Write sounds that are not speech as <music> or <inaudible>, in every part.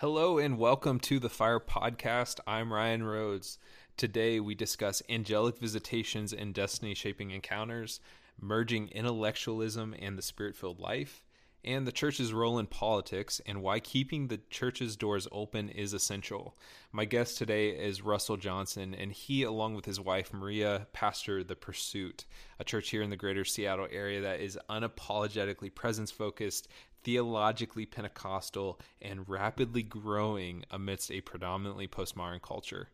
Hello and welcome to the Fire Podcast. I'm Ryan Rhodes. Today we discuss angelic visitations and destiny shaping encounters, merging intellectualism and the spirit filled life, and the church's role in politics and why keeping the church's doors open is essential. My guest today is Russell Johnson, and he, along with his wife Marija, pastor The Pursuit, a church here in the greater Seattle area that is unapologetically presence focused, theologically Pentecostal, and rapidly growing amidst a predominantly postmodern culture.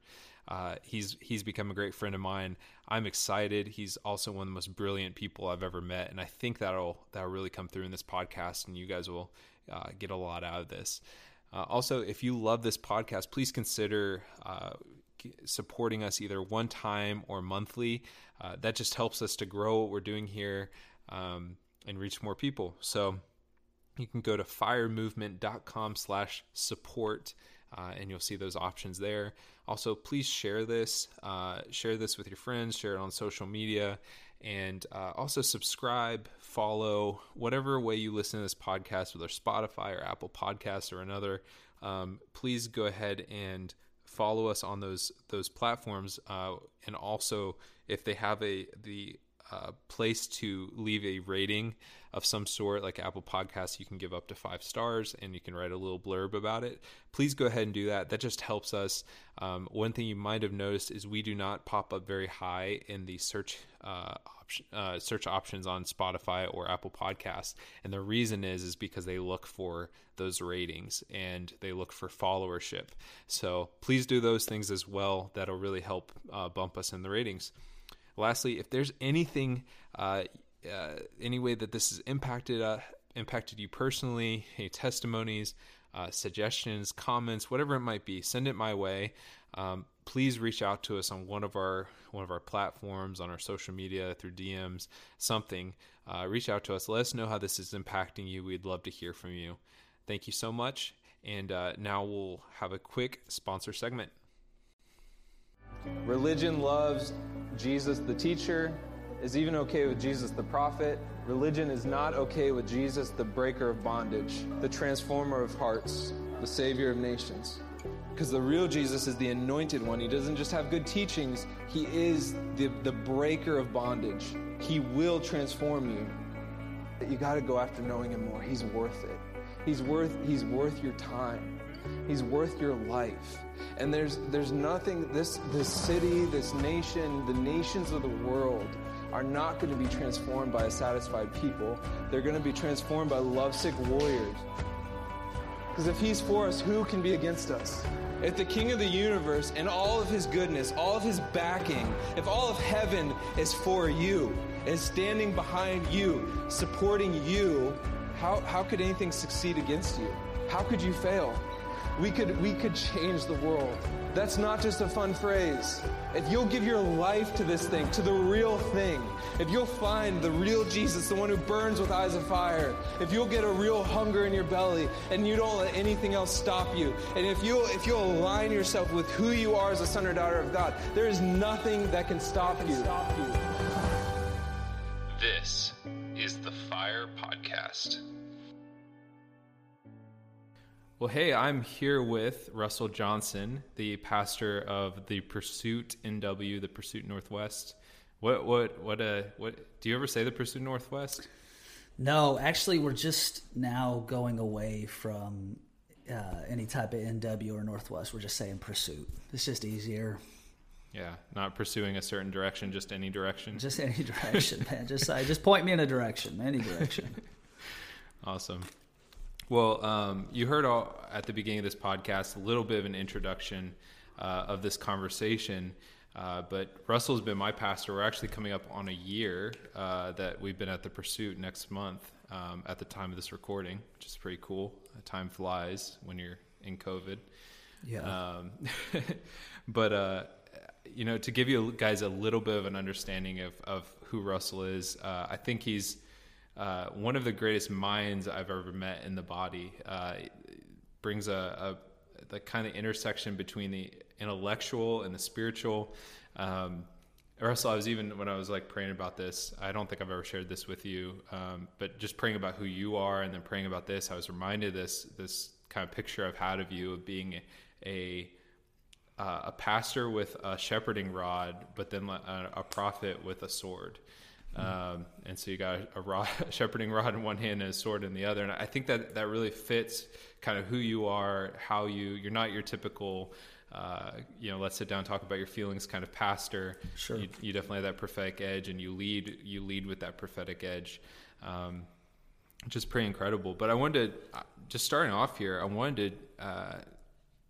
Uh, he's he's become a great friend of mine. I'm excited. He's also one of the most brilliant people I've ever met, and I think that'll that'll really come through in this podcast, and you guys will uh, get a lot out of this. Uh, also, if you love this podcast, please consider uh, supporting us either one time or monthly. Uh, that just helps us to grow what we're doing here um, and reach more people. So you can go to firemovement.com slash support uh, and you'll see those options there. Also please share this uh, share this with your friends share it on social media and uh, also subscribe follow whatever way you listen to this podcast whether spotify or apple podcasts or another. Um, please go ahead and follow us on those those platforms uh, and also if they have a the place to leave a rating of some sort, like Apple Podcasts, you can give up to five stars and you can write a little blurb about it. Please go ahead and do that. That just helps us. Um, one thing you might have noticed is we do not pop up very high in the search uh, option, uh, search options on Spotify or Apple Podcasts, and the reason is is because they look for those ratings and they look for followership. So please do those things as well. That'll really help uh, bump us in the ratings. Lastly, if there's anything, uh, uh, any way that this has impacted uh, impacted you personally, any testimonies, uh, suggestions, comments, whatever it might be, send it my way. Um, please reach out to us on one of our one of our platforms, on our social media, through DMs, something. Uh, reach out to us. Let us know how this is impacting you. We'd love to hear from you. Thank you so much. And uh, now we'll have a quick sponsor segment. Religion loves Jesus the teacher, is even okay with Jesus the prophet. Religion is not okay with Jesus the breaker of bondage, the transformer of hearts, the savior of nations. Because the real Jesus is the anointed one. He doesn't just have good teachings, he is the, the breaker of bondage. He will transform you. You got to go after knowing him more. He's worth it. He's worth, he's worth your time. He's worth your life. And there's there's nothing this this city, this nation, the nations of the world are not going to be transformed by a satisfied people. They're going to be transformed by lovesick warriors. Because if he's for us, who can be against us? If the King of the universe and all of his goodness, all of his backing, if all of heaven is for you, is standing behind you, supporting you, how, how could anything succeed against you? How could you fail? We could, we could change the world. That's not just a fun phrase. If you'll give your life to this thing, to the real thing, if you'll find the real Jesus, the one who burns with eyes of fire, if you'll get a real hunger in your belly and you don't let anything else stop you, and if you'll, if you'll align yourself with who you are as a son or daughter of God, there is nothing that can stop you. Stop you. This is the Fire Podcast. Well, hey, I'm here with Russell Johnson, the pastor of the Pursuit NW, the Pursuit Northwest. What, what, what, uh, what, do you ever say the Pursuit Northwest? No, actually, we're just now going away from uh, any type of NW or Northwest. We're just saying Pursuit. It's just easier. Yeah, not pursuing a certain direction, just any direction. Just any <laughs> direction, man. Just, uh, just point me in a direction, any direction. <laughs> awesome. Well, um, you heard all, at the beginning of this podcast a little bit of an introduction uh, of this conversation. Uh, but Russell's been my pastor. We're actually coming up on a year uh, that we've been at the Pursuit next month um, at the time of this recording, which is pretty cool. Time flies when you're in COVID. Yeah. Um, <laughs> but, uh, you know, to give you guys a little bit of an understanding of, of who Russell is, uh, I think he's uh, one of the greatest minds I've ever met in the body. Uh, brings a, a the kind of intersection between the intellectual and the spiritual. Um, Russell, I was even when I was like praying about this. I don't think I've ever shared this with you, um, but just praying about who you are and then praying about this, I was reminded this this kind of picture I've had of you of being a, a uh, a pastor with a shepherding rod, but then a, a prophet with a sword. Um, and so you got a, rod, <laughs> a shepherding rod in one hand and a sword in the other. And I think that that really fits kind of who you are, how you, you're not your typical, uh, you know, let's sit down and talk about your feelings kind of pastor. Sure. You, you definitely have that prophetic edge and you lead, you lead with that prophetic edge. Um, just pretty incredible. But I wanted to, uh, just starting off here, I wanted to, uh,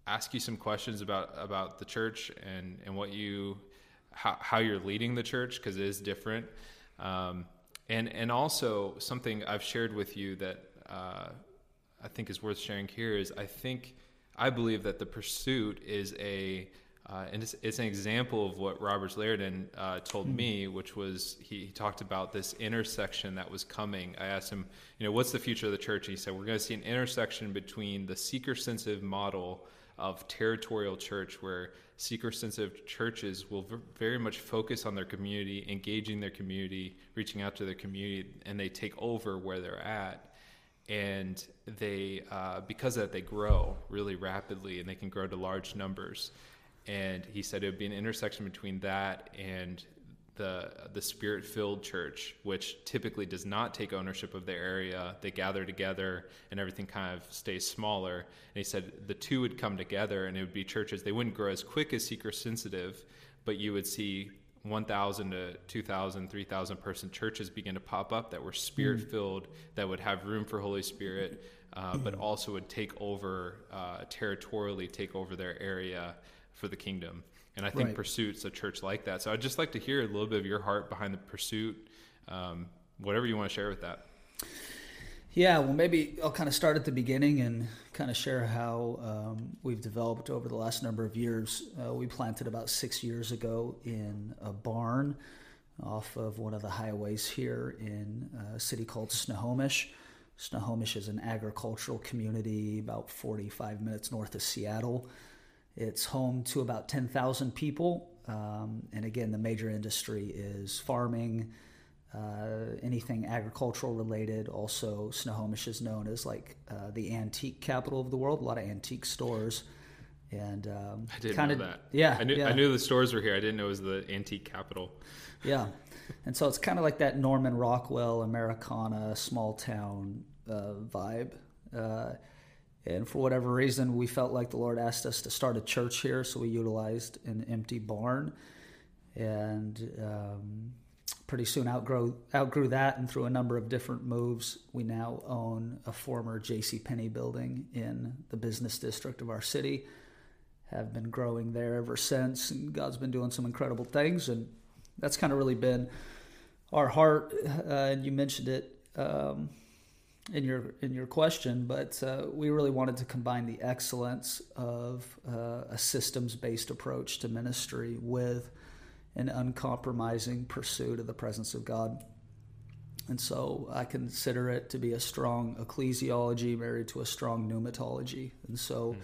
ask you some questions about about the church and and what you how, how you're leading the church because it is different um, and and also something I've shared with you that uh, I think is worth sharing here is I think I believe that the pursuit is a uh, and it's, it's, an example of what Roberts Liardon uh, told mm-hmm. me, which was he, he, talked about this intersection that was coming. I asked him, you know, what's the future of the church? And he said, we're going to see an intersection between the seeker sensitive model of territorial church where seeker sensitive churches will v- very much focus on their community, engaging their community, reaching out to their community, and they take over where they're at. And they, uh, because of that, they grow really rapidly and they can grow to large numbers. And he said it would be an intersection between that and the the spirit filled church, which typically does not take ownership of their area. They gather together, and everything kind of stays smaller. And he said the two would come together, and it would be churches. They wouldn't grow as quick as seeker sensitive, but you would see 1,000 to 2,000, 3,000 person churches begin to pop up that were spirit filled, mm. that would have room for Holy Spirit, uh, but also would take over uh, territorially, take over their area for the kingdom. And I think right. Pursuit's a church like that. So I'd just like to hear a little bit of your heart behind the Pursuit, um, whatever you want to share with that. Yeah, well, maybe I'll kind of start at the beginning and kind of share how um, we've developed over the last number of years. Uh, we planted about six years ago in a barn off of one of the highways here in a city called Snohomish. Snohomish is an agricultural community about 45 minutes north of Seattle. It's home to about 10,000 people. Um, and again, the major industry is farming, uh, anything agricultural related. Also, Snohomish is known as like uh, the antique capital of the world, a lot of antique stores. And um, I didn't kinda, know that. Yeah I, knew, yeah. I knew the stores were here. I didn't know it was the antique capital. yeah. And so it's kind of like that Norman Rockwell, Americana, small town uh, vibe. And for whatever reason, we felt like the Lord asked us to start a church here, so we utilized an empty barn. And um, pretty soon outgrow, outgrew that, and through a number of different moves, we now own a former J.C. Penney building in the business district of our city. Have been growing there ever since, and God's been doing some incredible things, and that's kind of really been our heart. Uh, and you mentioned it. Um, in your in your question, but uh, we really wanted to combine the excellence of uh, a systems based approach to ministry with an uncompromising pursuit of the presence of God. And so I consider it to be a strong ecclesiology married to a strong pneumatology. And so mm.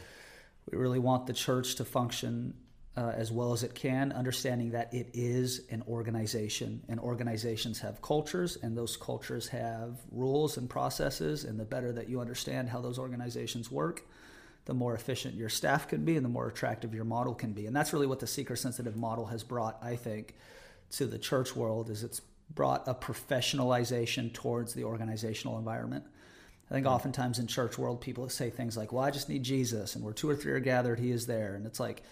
we really want the church to function uh, as well as it can, understanding that it is an organization, and organizations have cultures, and those cultures have rules and processes. And the better that you understand how those organizations work, the more efficient your staff can be, and the more attractive your model can be. And that's really what the seeker-sensitive model has brought, I think, to the church world. Is it's brought a professionalization towards the organizational environment. I think oftentimes in church world, people say things like, "Well, I just need Jesus, and where two or three are gathered, He is there," and it's like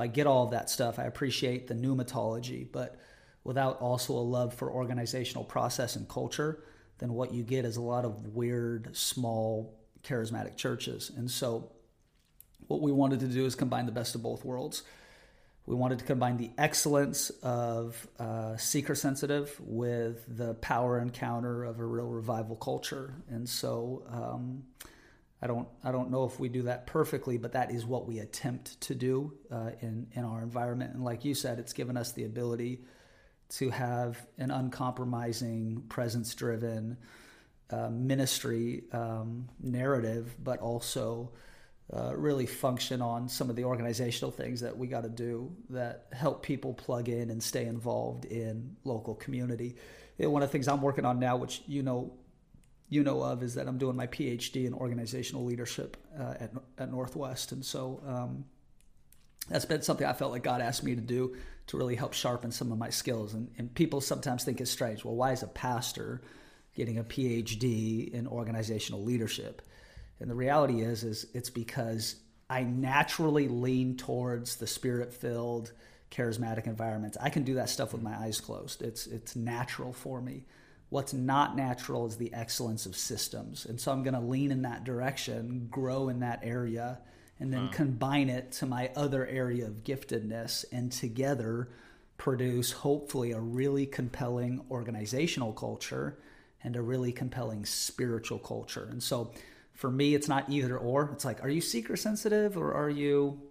I get all of that stuff. I appreciate the pneumatology, but without also a love for organizational process and culture, then what you get is a lot of weird, small, charismatic churches. And so, what we wanted to do is combine the best of both worlds. We wanted to combine the excellence of uh, seeker sensitive with the power encounter of a real revival culture. And so, um, I don't I don't know if we do that perfectly, but that is what we attempt to do uh, in in our environment. And like you said, it's given us the ability to have an uncompromising, presence driven uh, ministry um, narrative, but also. Uh, really function on some of the organizational things that we got to do that help people plug in and stay involved in local community. one of the things I'm working on now, which you know you know of is that I'm doing my PhD in organizational leadership uh, at, at Northwest. And so um, that's been something I felt like God asked me to do to really help sharpen some of my skills. And, and people sometimes think it's strange. Well, why is a pastor getting a PhD in organizational leadership? And the reality is, is it's because I naturally lean towards the spirit filled, charismatic environments. I can do that stuff with my eyes closed. It's it's natural for me. What's not natural is the excellence of systems. And so I'm going to lean in that direction, grow in that area, and then wow. combine it to my other area of giftedness and together produce hopefully a really compelling organizational culture and a really compelling spiritual culture. And so for me, it's not either or. It's like, are you seeker sensitive or are you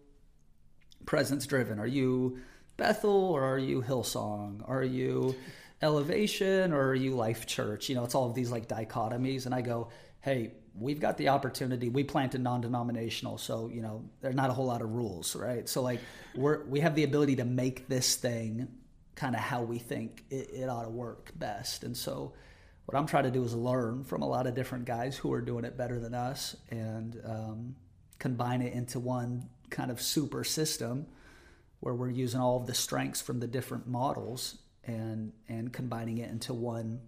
presence driven? Are you Bethel or are you Hillsong? Are you Elevation or are you Life Church? You know, it's all of these like dichotomies. And I go, hey, we've got the opportunity. We planted non-denominational, so you know there's not a whole lot of rules, right? So like we're we have the ability to make this thing kind of how we think it, it ought to work best. And so what I'm trying to do is learn from a lot of different guys who are doing it better than us and um, combine it into one kind of super system where we're using all of the strengths from the different models and and combining it into one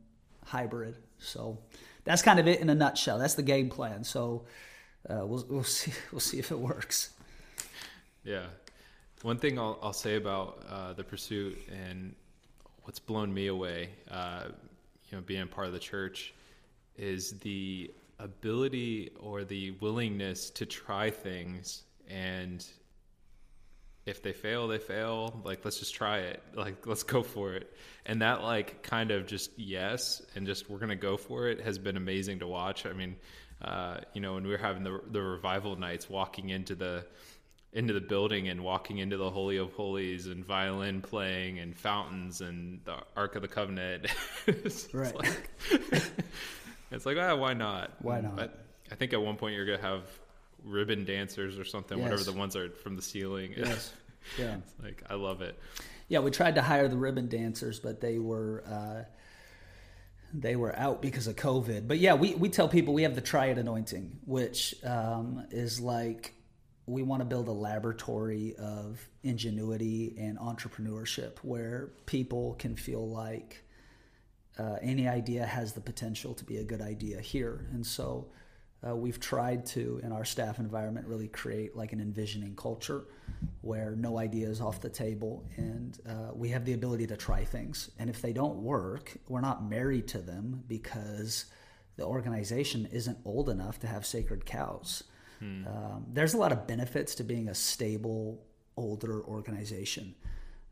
hybrid. So that's kind of it in a nutshell. That's the game plan. So uh, we'll we'll <laughs> see we'll see if it works. Yeah, one thing I'll I'll say about uh, the pursuit and what's blown me away, uh, you know, being part of the church, is the ability or the willingness to try things and if they fail, they fail. Like, let's just try it. Like, let's go for it. And that, like, kind of just yes, and just we're gonna go for it has been amazing to watch. I mean, uh, you know, when we were having the the revival nights, walking into the into the building and walking into the holy of holies and violin playing and fountains and the ark of the covenant <laughs> it's right like, <laughs> it's like ah, why not why not but i think at one point you're gonna have ribbon dancers or something, yes. whatever the ones are from the ceiling. <laughs> Yes. Yeah. it's like I love it. Yeah, we tried to hire the ribbon dancers, but they were uh, they were out because of COVID. But yeah, we, we tell people we have the triad anointing, which um, is like we want to build a laboratory of ingenuity and entrepreneurship where people can feel like uh, any idea has the potential to be a good idea here. And so uh, we've tried to, in our staff environment, really create like an envisioning culture where no idea is off the table and uh, we have the ability to try things. And if they don't work, we're not married to them because the organization isn't old enough to have sacred cows. Hmm. Um, there's a lot of benefits to being a stable, older organization.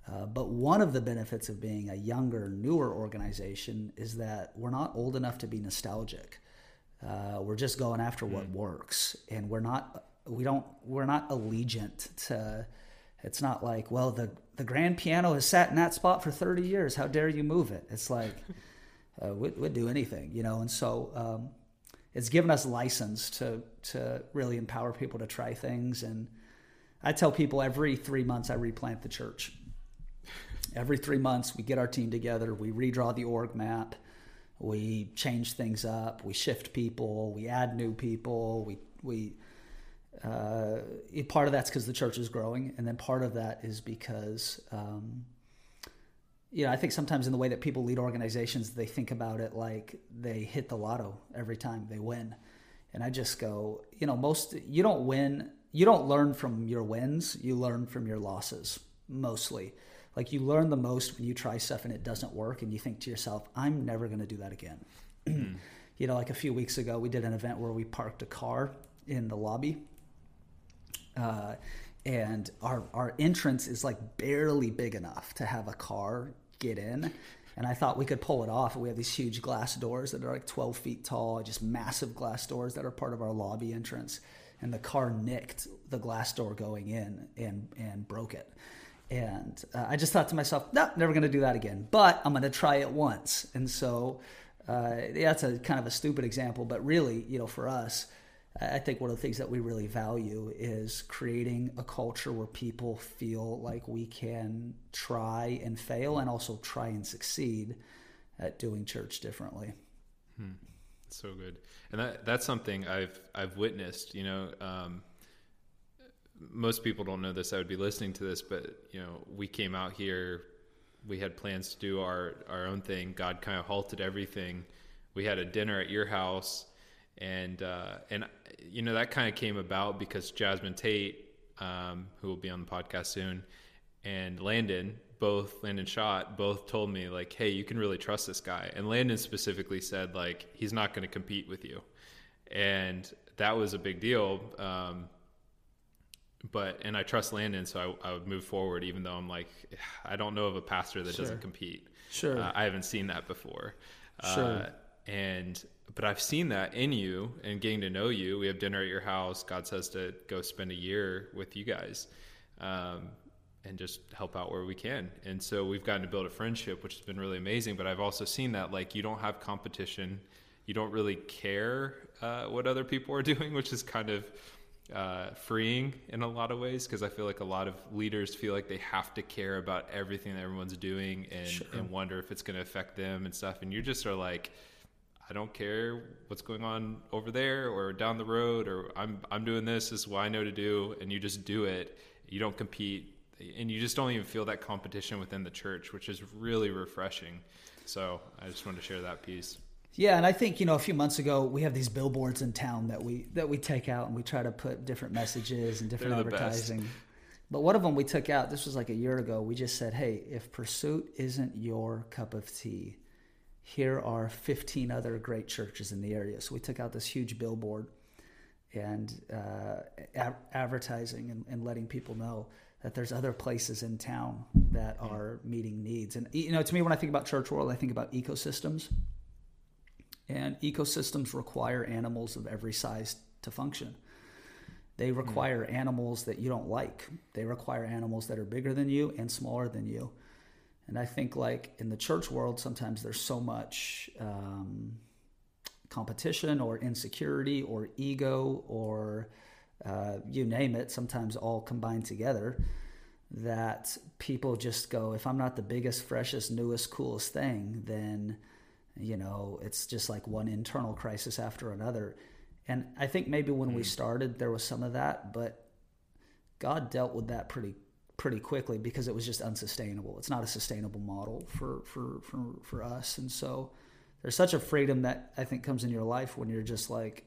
Uh, but one of the benefits of being a younger, newer organization is that we're not old enough to be nostalgic. Uh, we're just going after what mm. works, and we're not we don't we're not allegiant to. It's not like well the the grand piano has sat in that spot for thirty years. How dare you move it? It's like <laughs> uh, we'd, we'd, do anything, you know. And so um, it's given us license to to really empower people to try things. And I tell people every three months I replant the church. Every three months we get our team together, we redraw the org map we change things up, we shift people, we add new people, we we uh, part of that's because the church is growing, and then part of that is because um, you know I think sometimes in the way that people lead organizations, they think about it like they hit the lotto every time they win, and I just go, you know, most you don't win, you don't learn from your wins, you learn from your losses mostly like you learn the most when you try stuff and it doesn't work and you think to yourself i'm never going to do that again mm. <clears throat> you know like a few weeks ago we did an event where we parked a car in the lobby uh, and our our entrance is like barely big enough to have a car get in and I thought we could pull it off. We have these huge glass doors that are like 12 feet tall, just massive glass doors that are part of our lobby entrance. And the car nicked the glass door going in and and broke it. And uh, I just thought to myself, no, never going to do that again. But I'm going to try it once. And so uh, that's a kind of a stupid example, but really, you know, for us, I think one of the things that we really value is creating a culture where people feel like we can try and fail and also try and succeed at doing church differently. Hmm. so good, and that that's something I've I've witnessed. You know, um, most people don't know this. I would be listening to this, but you know, we came out here. We had plans to do our our own thing. God kind of halted everything. We had a dinner at your house, and uh, and you know that kind of came about because Jasmine Tate, um, who will be on the podcast soon, and Landon, both Landon Schott, both told me like, "Hey, you can really trust this guy." And Landon specifically said like, "He's not going to compete with you," and that was a big deal. Um, but and I trust Landon, so I, I, would move forward, even though I'm like, I don't know of a pastor that sure. doesn't compete. Sure, uh, I haven't seen that before. Sure, uh, and but I've seen that in you and getting to know you. We have dinner at your house. God says to go spend a year with you guys. Um, and just help out where we can. And so we've gotten to build a friendship, which has been really amazing. But I've also seen that like you don't have competition, you don't really care uh, what other people are <laughs> doing, which is kind of uh, freeing in a lot of ways because I feel like a lot of leaders feel like they have to care about everything that everyone's doing and, sure. and wonder if it's going to affect them and stuff. And you just are like, I don't care what's going on over there or down the road, or I'm I'm doing this. This is what I know to do, and you just do it. You don't compete, and you just don't even feel that competition within the church, which is really refreshing. So I just wanted to share that piece. Yeah, and I think you know a few months ago we have these billboards in town that we that we take out and we try to put different messages and different advertising. Best. But one of them we took out. This was like a year ago. We just said, "Hey, if pursuit isn't your cup of tea, here are 15 other great churches in the area." So we took out this huge billboard and uh, a- advertising and, and letting people know that there's other places in town that are meeting needs. And you know, to me, when I think about church world, I think about ecosystems and ecosystems require animals of every size to function. They hmm. require mm. animals that you don't like. They require animals that are bigger than you and smaller than you. And I think, like in the church world, sometimes there's so much um, competition or insecurity or ego or uh, you name it, sometimes all combined together, that people just go, if I'm not the biggest, freshest, newest, coolest thing, then you know it's just like one internal crisis after another and i think maybe when mm. we hmm. started there was some of that but god dealt with that pretty pretty quickly because it was just unsustainable it's not a sustainable model for for for, for us and so there's such a freedom that i think comes in your life when you're just like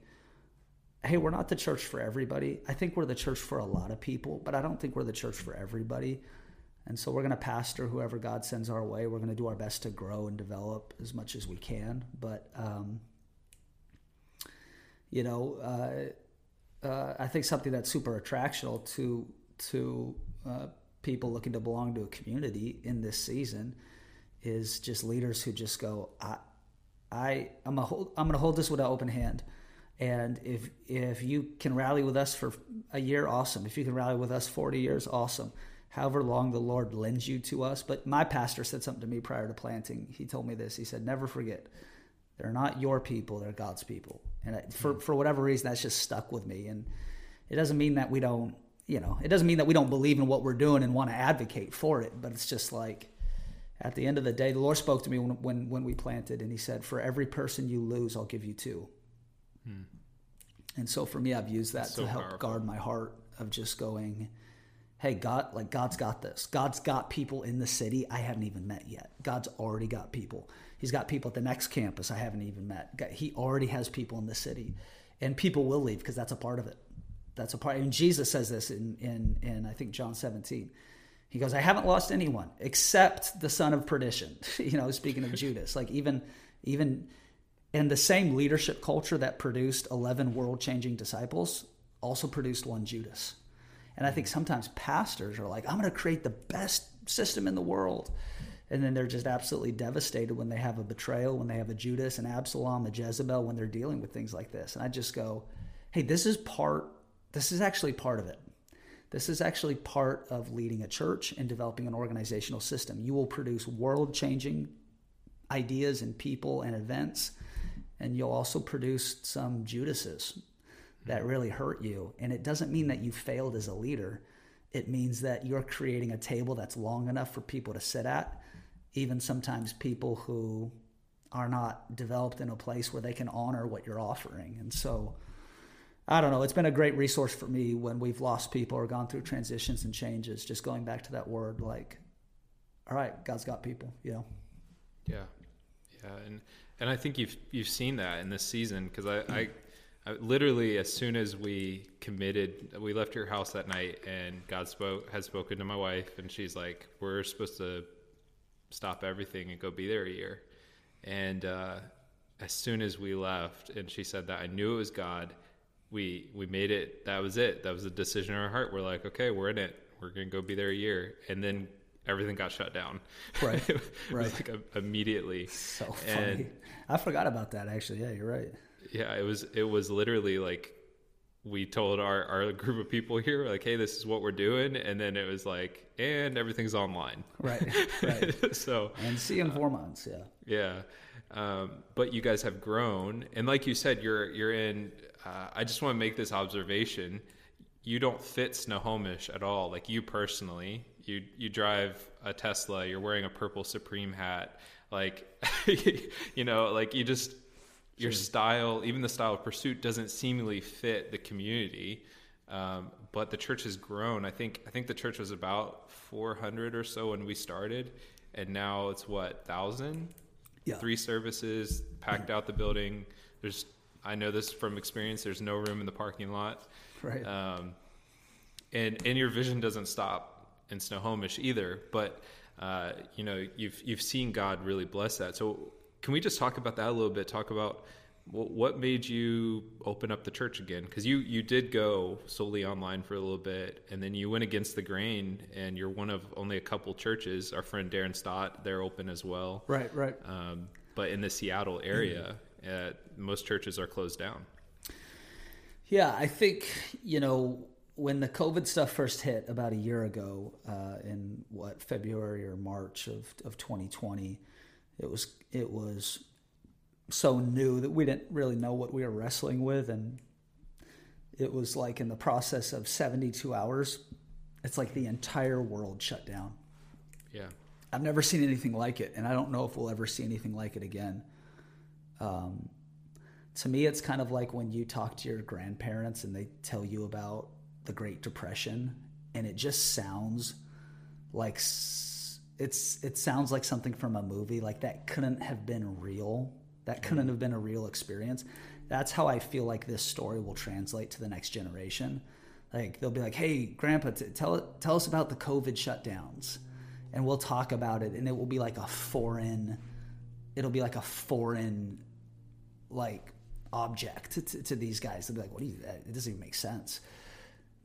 hey we're not the church for everybody i think we're the church for a lot of people but i don't think we're the church for everybody and so we're going to pastor whoever God sends our way. We're going to do our best to grow and develop as much as we can. But, um, you know, uh, uh, I think something that's super attractional to to uh, people looking to belong to a community in this season is just leaders who just go, I, I, I'm, I'm going to hold this with an open hand. And if if you can rally with us for a year, awesome. If you can rally with us 40 years, awesome however long the Lord lends you to us. But my pastor said something to me prior to planting. He told me this. He said, Never forget, they're not your people, they're God's people. And for, for whatever reason, that's just stuck with me. And it doesn't mean that we don't, you know, it doesn't mean that we don't believe in what we're doing and want to advocate for it. But it's just like, at the end of the day, the Lord spoke to me when, when, when we planted, and He said, For every person you lose, I'll give you two. Hmm. And so for me, I've used that to help powerful. guard my heart of just going, hey god like god's got this. God's got people in the city i haven't even met yet. God's already got people. He's got people at the next campus i haven't even met. He already has people in the city and people will leave because that's a part of it. That's a part and jesus says this in in in i think john 17 he goes i haven't lost anyone except the son of perdition. <laughs> You know speaking of judas like even even in the same leadership culture that produced 11 world changing disciples also produced one judas and I think sometimes pastors are like, I'm going to create the best system in the world. And then they're just absolutely devastated when they have a betrayal, when they have a Judas, an Absalom, a Jezebel, when they're dealing with things like this. And I just go, hey, this is part, this is actually part of it. This is actually part of leading a church and developing an organizational system. You will produce world changing ideas and people and events, and you'll also produce some Judases that mm-hmm. really hurt you. And it doesn't mean that you failed as a leader. It means that you're creating a table that's long enough for people to sit at, even sometimes people who are not developed in a place where they can honor what you're offering. And so, I don't know. It's been a great resource for me when we've lost people or gone through transitions and changes. Just going back to that word, like, all right, God's got people. You know. Yeah, yeah, and and I think you've you've seen that in this season because I, I, <clears throat> I literally as soon as we committed, we left your house that night, and God spoke had spoken to my wife, and she's like, "We're supposed to stop everything and go be there a year," and uh, as soon as we left, and she said that, I knew it was God. We we made it. That was it. That was a decision in our heart. We're like, okay, we're in it. We're gonna go be there a year, and then everything got shut down. Right. <laughs> right. like immediately. So funny. And- I forgot about that actually. Yeah, you're right. Yeah, it was it was literally like we told our, our group of people here like, hey, this is what we're doing, and then it was like, and everything's online. Right. Right. <laughs> so and see in four months. Yeah. yeah, um, but you guys have grown, and like you said, you're you're in. Uh, I just want to make this observation: you don't fit Snohomish at all. Like you personally, you you drive a Tesla, you're wearing a purple Supreme hat, like <laughs> you know, like you just your style, even the style of pursuit, doesn't seemingly fit the community. Um, but the church has grown. I think I think the church was about 400 or so when we started, and now it's what thousand. Yeah. Three services, packed out the building. There's, I know this from experience. There's no room in the parking lot, Right. um, and and your vision doesn't stop in Snohomish either. But uh, you know, you've you've seen God really bless that. So can we just talk about that a little bit? Talk about what made you open up the church again? Because you you did go solely online for a little bit, and then you went against the grain, and you're one of only a couple churches. Our friend Darren Stott, they're open as well. right. Right. Um, but in the Seattle area, uh, most churches are closed down. Yeah, I think you know when the COVID stuff first hit about a year ago, uh, in what February or March of of 2020, it was it was so new that we didn't really know what we were wrestling with, and it was like in the process of 72 hours, it's like the entire world shut down. Yeah. I've never seen anything like it, and I don't know if we'll ever see anything like it again. Um, to me, it's kind of like when you talk to your grandparents and they tell you about the Great Depression, and it just sounds like s- it's it sounds like something from a movie. Like that couldn't have been real. That couldn't mm-hmm. have been a real experience. That's how I feel like this story will translate to the next generation. Like they'll be like, "Hey, Grandpa, t- tell tell us about the COVID shutdowns," and we'll talk about it, and it will be like a foreign. It'll be like a foreign, like object to, to, to these guys. They'll be like, "What do you? It doesn't even make sense."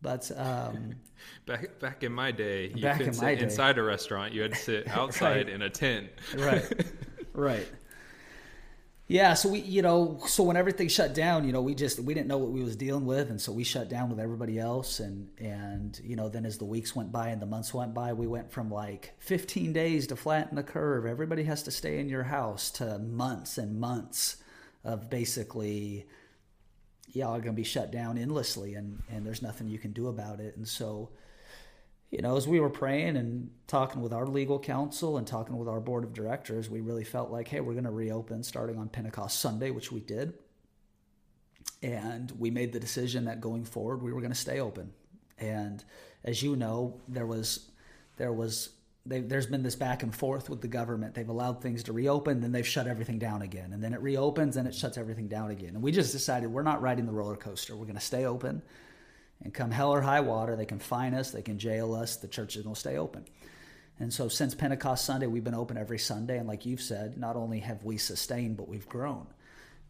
But um, <laughs> Back back in my day, you Back couldn't in my sit day. inside a restaurant. You had to sit <laughs> outside in a tent. right right yeah so we you know so when everything shut down you know we just we didn't know what we was dealing with and so we shut down with everybody else and and you know then as the weeks went by and the months went by we went from like 15 days to flatten the curve everybody has to stay in your house to months and months of basically y'all are going to be shut down endlessly and and there's nothing you can do about it and so you know, as we were praying and talking with our legal counsel and talking with our board of directors, we really felt like, hey, we're going to reopen starting on Pentecost Sunday, which we did. And we made the decision that going forward, we were going to stay open. And as you know, there was, there was, there's been this back and forth with the government. They've allowed things to reopen, then they've shut everything down again, and then it reopens and it shuts everything down again. And we just decided we're not riding the roller coaster. We're going to stay open and come hell or high water, they can fine us, they can jail us, the church is going to stay open. And so since Pentecost Sunday, we've been open every Sunday. And like you've said, not only have we sustained, but we've grown.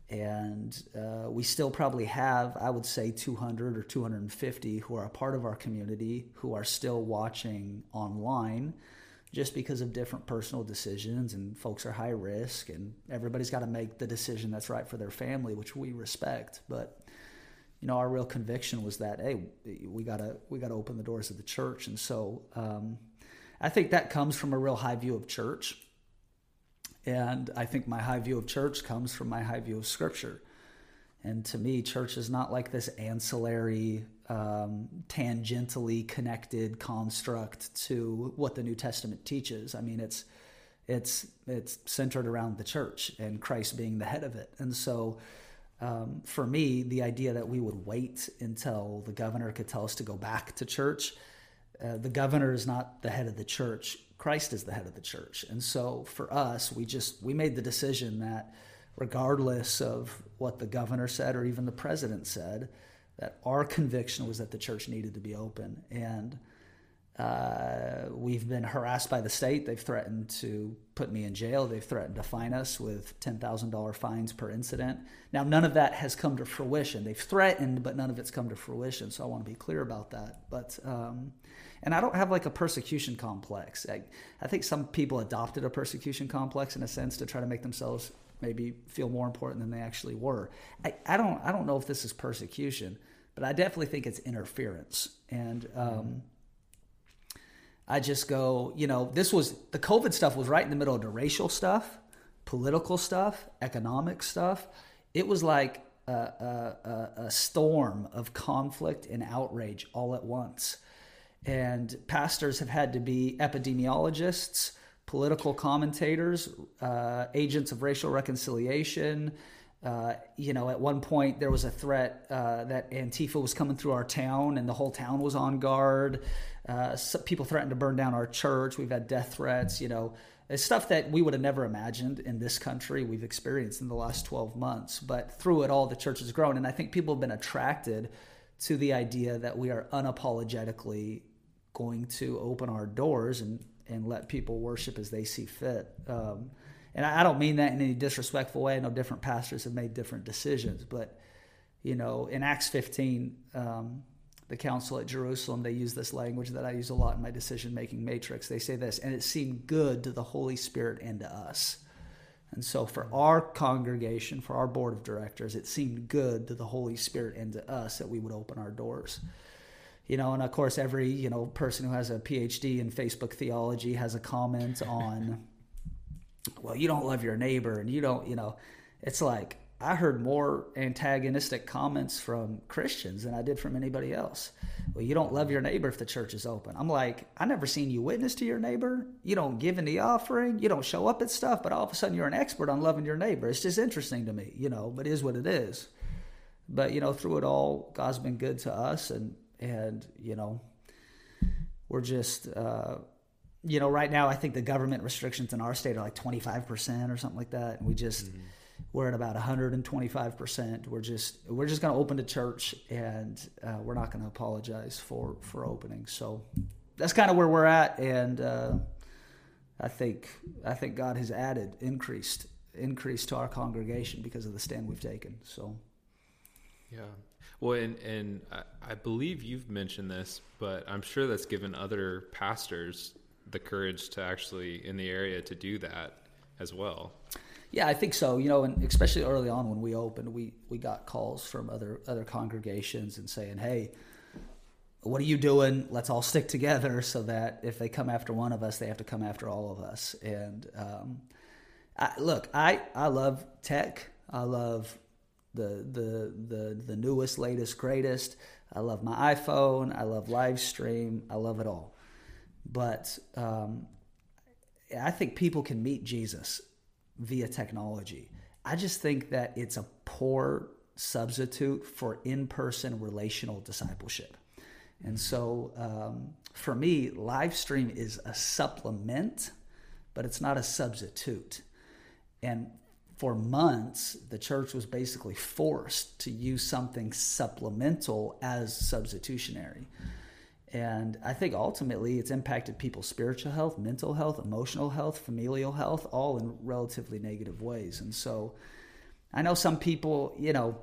And uh, we still probably have, I would say, 200 or 250 who are a part of our community who are still watching online just because of different personal decisions. And folks are high risk, and everybody's got to make the decision that's right for their family, which we respect. But you know, our real conviction was that hey, we gotta we gotta open the doors of the church, and so um, I think that comes from a real high view of church, and I think my high view of church comes from my high view of Scripture, and to me, church is not like this ancillary, um, tangentially connected construct to what the New Testament teaches. I mean, it's It's it's centered around the church and Christ being the head of it. And so, um, for me, the idea that we would wait until the governor could tell us to go back to church, uh, the governor is not the head of the church. Christ is the head of the church. And so, for us, we just we made the decision that regardless of what the governor said or even the president said, that our conviction was that the church needed to be open. And uh, we've been harassed by the state. They've threatened to put me in jail. They've threatened to fine us with $10,000 fines per incident. Now, none of that has come to fruition. They've threatened, but none of it's come to fruition. So I want to be clear about that. But, um, and I don't have like a persecution complex. I, I think some people adopted a persecution complex in a sense to try to make themselves maybe feel more important than they actually were. I, I don't I don't know if this is persecution, but I definitely think it's interference. And um, I just go, you know, this was the COVID stuff was right in the middle of the racial stuff, political stuff, economic stuff. It was like a, a, a storm of conflict and outrage all at once. And pastors have had to be epidemiologists political commentators, uh, agents of racial reconciliation. Uh, you know, at one point there was a threat uh, that Antifa was coming through our town, and the whole town was on guard. Uh, people threatened to burn down our church. We've had death threats. You know, it's stuff that we would have never imagined in this country. We've experienced in the last 12 months, but through it all, the church has grown, and I think people have been attracted to the idea that we are unapologetically going to open our doors and and let people worship as they see fit. Um, and I, I don't mean that in any disrespectful way. I know different pastors have made different decisions, but you know, in Acts 15, um, the council at Jerusalem, they use this language that I use a lot in my decision making matrix. They say this, and it seemed good to the Holy Spirit and to us. And so, for our congregation, for our board of directors, it seemed good to the Holy Spirit and to us that we would open our doors you know, and of course, every you know person who has a PhD in Facebook theology has a comment on, <laughs> well, you don't love your neighbor, and you don't, you know, it's like I heard more antagonistic comments from Christians than I did from anybody else. Well, you don't love your neighbor if the church is open. I'm like, I never seen you witness to your neighbor. You don't give in the offering. You don't show up at stuff, but all of a sudden you're an expert on loving your neighbor. It's just interesting to me, you know, but is what it is. But, you know, through it all, God's been good to us. And, and you know we're just uh, you know right now i think the government restrictions in our state are like 25% or something like that. And we just mm-hmm. we're at about 125% we're just we're just going to open the church and uh, we're not going to apologize for for opening. So that's kind of where we're at. And uh, i think i think god has added increased increased to our congregation because of the stand we've taken. So yeah well, and, and I, believe you've mentioned this, but I'm sure that's given other pastors the courage to actually in the area to do that as well. Yeah, I think so. You know, and especially early on when we opened, we we got calls from other other congregations and saying, "Hey, what are you doing? Let's all stick together so that if they come after one of us, they have to come after all of us." And um, I, look, I I love tech. I love the the the the newest, latest, greatest. I love my iPhone. I love live stream. I love it all. But um, I think people can meet Jesus via technology. I just think that it's a poor substitute for in-person relational discipleship. And so, um, for me, live stream is a supplement, but it's not a substitute. And for months, the church was basically forced to use something supplemental as substitutionary. And I think ultimately it's impacted people's spiritual health, mental health, emotional health, familial health, all in relatively negative ways. And so I know some people, you know,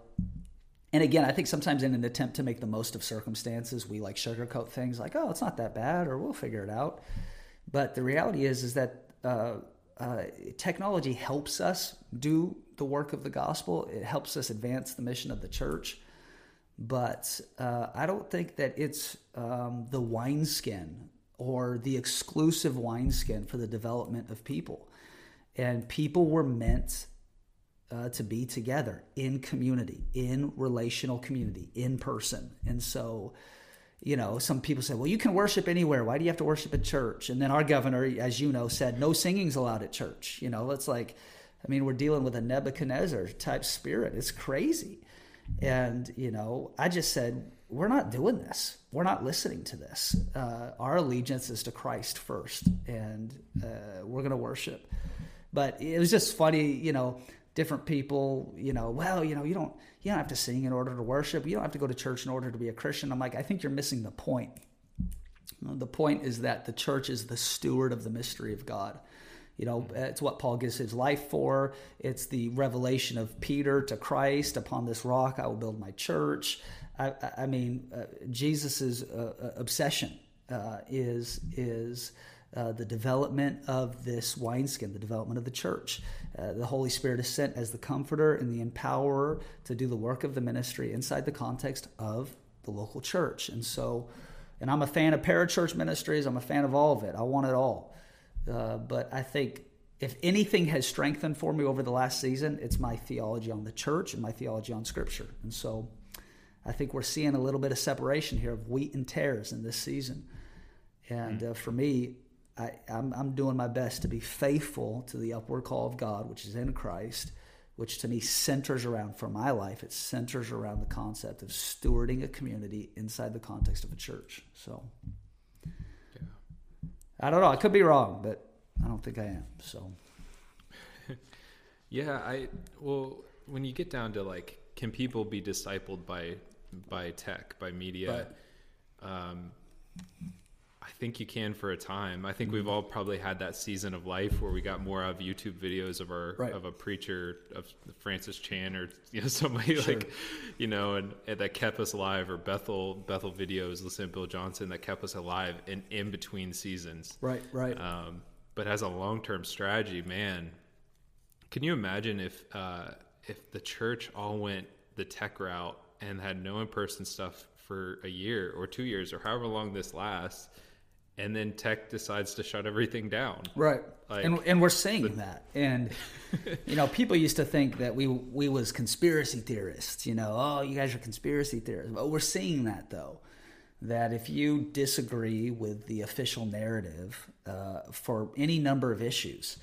and again, I think sometimes in an attempt to make the most of circumstances, we like sugarcoat things like, oh, it's not that bad, or we'll figure it out. But the reality is, is that uh, uh, technology helps us do the work of the gospel. It helps us advance the mission of the church. But uh, I don't think that it's um, the wineskin or the exclusive wineskin for the development of people. And people were meant uh, to be together in community, in relational community, in person. And so you know, some people say, well, you can worship anywhere. Why do you have to worship at church? And then our governor, as you know, said no singing's allowed at church. You know, it's like, I mean, we're dealing with a Nebuchadnezzar type spirit. It's crazy. And, you know, I just said, we're not doing this. We're not listening to this. Uh, our allegiance is to Christ first, and uh, we're going to worship. But it was just funny, you know, different people, you know, well, you know, you don't you don't have to sing in order to worship. You don't have to go to church in order to be a Christian. I'm like, I think you're missing the point. The point is that the church is the steward of the mystery of God. You know, it's what Paul gives his life for. It's the revelation of Peter to Christ. Upon this rock, I will build my church. I, I mean, uh, Jesus's uh, uh, obsession uh, is is uh, the development of this wineskin, the development of the church. Uh, the Holy Spirit is sent as the comforter and the empowerer to do the work of the ministry inside the context of the local church. And so, and I'm a fan of parachurch ministries. I'm a fan of all of it. I want it all. Uh, but I think if anything has strengthened for me over the last season, it's my theology on the church and my theology on Scripture. And so I think we're seeing a little bit of separation here of wheat and tares in this season. And mm. uh, for me, I, I'm, I'm doing my best to be faithful to the upward call of God, which is in Christ, which to me centers around, for my life, it centers around the concept of stewarding a community inside the context of a church. So, yeah. I don't know. I could be wrong, but I don't think I am. So, <laughs> yeah, I, well, when you get down to like, can people be discipled by, by tech, by media? Right. Um, think you can for a time. I think mm-hmm. we've all probably had that season of life where we got more of YouTube videos of our right. of a preacher of Francis Chan or <laughs> you know somebody sure. like you know and, and, that kept us alive or Bethel Bethel videos listen to Bill Johnson that kept us alive in in between seasons. Right, right. Um, but as a long term strategy, man, can you imagine if uh, if the church all went the tech route and had no in person stuff for a year or two years or however long this lasts? And then tech decides to shut everything down. Right. Like, and and we're seeing the, that. And you know, people used to think that we we was conspiracy theorists, you know, oh, you guys are conspiracy theorists. But we're seeing that though. That if you disagree with the official narrative uh, for any number of issues,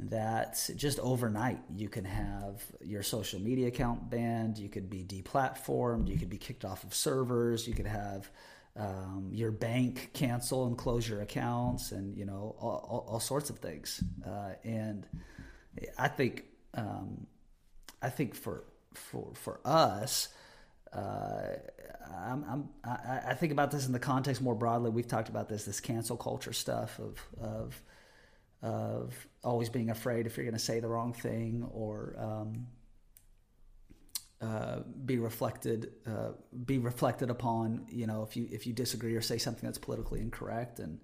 that just overnight you can have your social media account banned, you could be deplatformed, you could be kicked off of servers, you could have um, your bank cancel and close your accounts, and you know all, all, all sorts of things. Uh, and I think um, I think for for for us. Uh, I'm, I'm, I, I think about this in the context more broadly. We've talked about this, this cancel culture stuff of, of, of always being afraid if you're going to say the wrong thing or, um, uh, be reflected uh, be reflected upon you know if you if you disagree or say something that's politically incorrect. And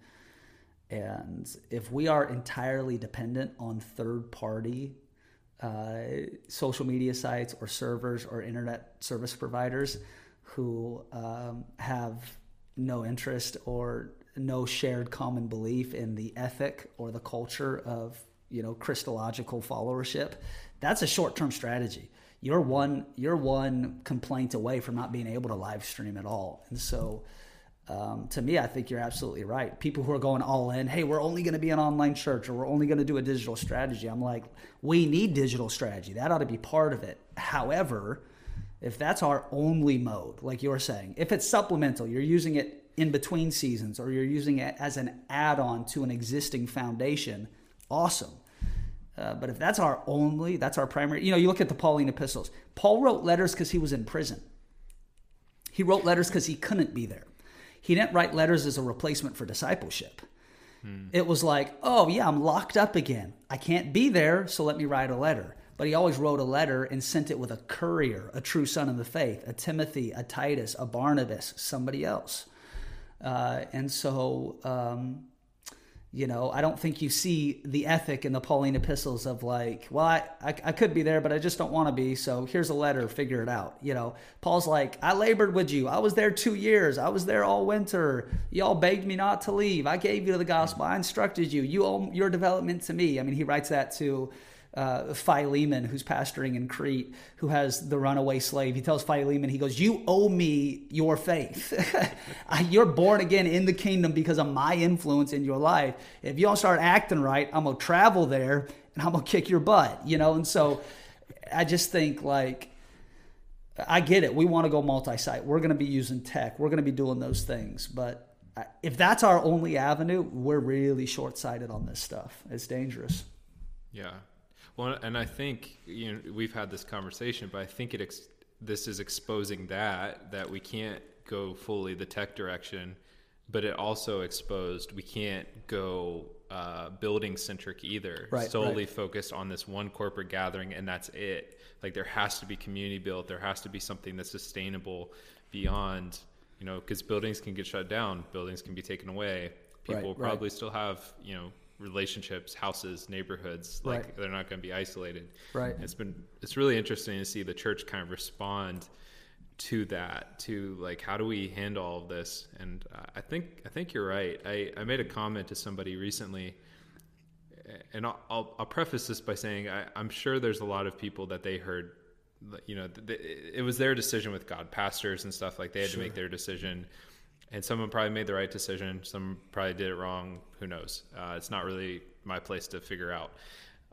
and if we are entirely dependent on third party uh, social media sites or servers or internet service providers who um, have no interest or no shared common belief in the ethic or the culture of you know christological followership that's a short-term strategy you're one you're one complaint away from not being able to live stream at all. And so um, to me, I think you're absolutely right. People who are going all in, hey, we're only going to be an online church or we're only going to do a digital strategy. I'm like, we need digital strategy. That ought to be part of it. However, if that's our only mode, like you're saying, if it's supplemental, you're using it in between seasons or you're using it as an add on to an existing foundation, awesome. Uh, but if that's our only, that's our primary, you know, you look at the Pauline epistles. Paul wrote letters because he was in prison. He wrote letters because he couldn't be there. He didn't write letters as a replacement for discipleship. Hmm. It was like, oh, yeah, I'm locked up again. I can't be there, so let me write a letter. But he always wrote a letter and sent it with a courier, a true son of the faith, a Timothy, a Titus, a Barnabas, somebody else. Uh, and so, um, you know, I don't think you see the ethic in the Pauline epistles of like, well, I, I, I could be there, but I just don't want to be. So here's a letter, figure it out. You know, Paul's like, I labored with you. I was there two years. I was there all winter. Y'all begged me not to leave. I gave you the gospel. I instructed you. You owe your development to me. I mean, he writes that to uh, Philemon, who's pastoring in Crete, who has the runaway slave. He tells Philemon, he goes, You owe me your faith. <laughs> You're born again in the kingdom because of my influence in your life. If you don't start acting right, I'm going to travel there and I'm going to kick your butt, you know? And so I just think, like, I get it. We want to go multi site. We're going to be using tech, we're going to be doing those things. But if that's our only avenue, we're really short sighted on this stuff. It's dangerous. Yeah. Well, and I think you know we've had this conversation, but I think it ex- this is exposing that that we can't go fully the tech direction, but it also exposed we can't go uh, building centric either, right, solely right. focused on this one corporate gathering and that's it. Like there has to be community built, there has to be something that's sustainable beyond, you know, because buildings can get shut down, buildings can be taken away. People Right, probably still have, you know, relationships, houses, neighborhoods. Like Right. they're not going to be isolated. Right. It's been it's really interesting to see the church kind of respond to that to like how do we handle all of this and uh, i think i think you're right i i made a comment to somebody recently and i'll i'll, I'll preface this by saying I, i'm sure there's a lot of people that they heard you know th- th- it was their decision with god pastors and stuff like they had to make their decision and someone probably made the right decision some probably did it wrong who knows uh, it's not really my place to figure out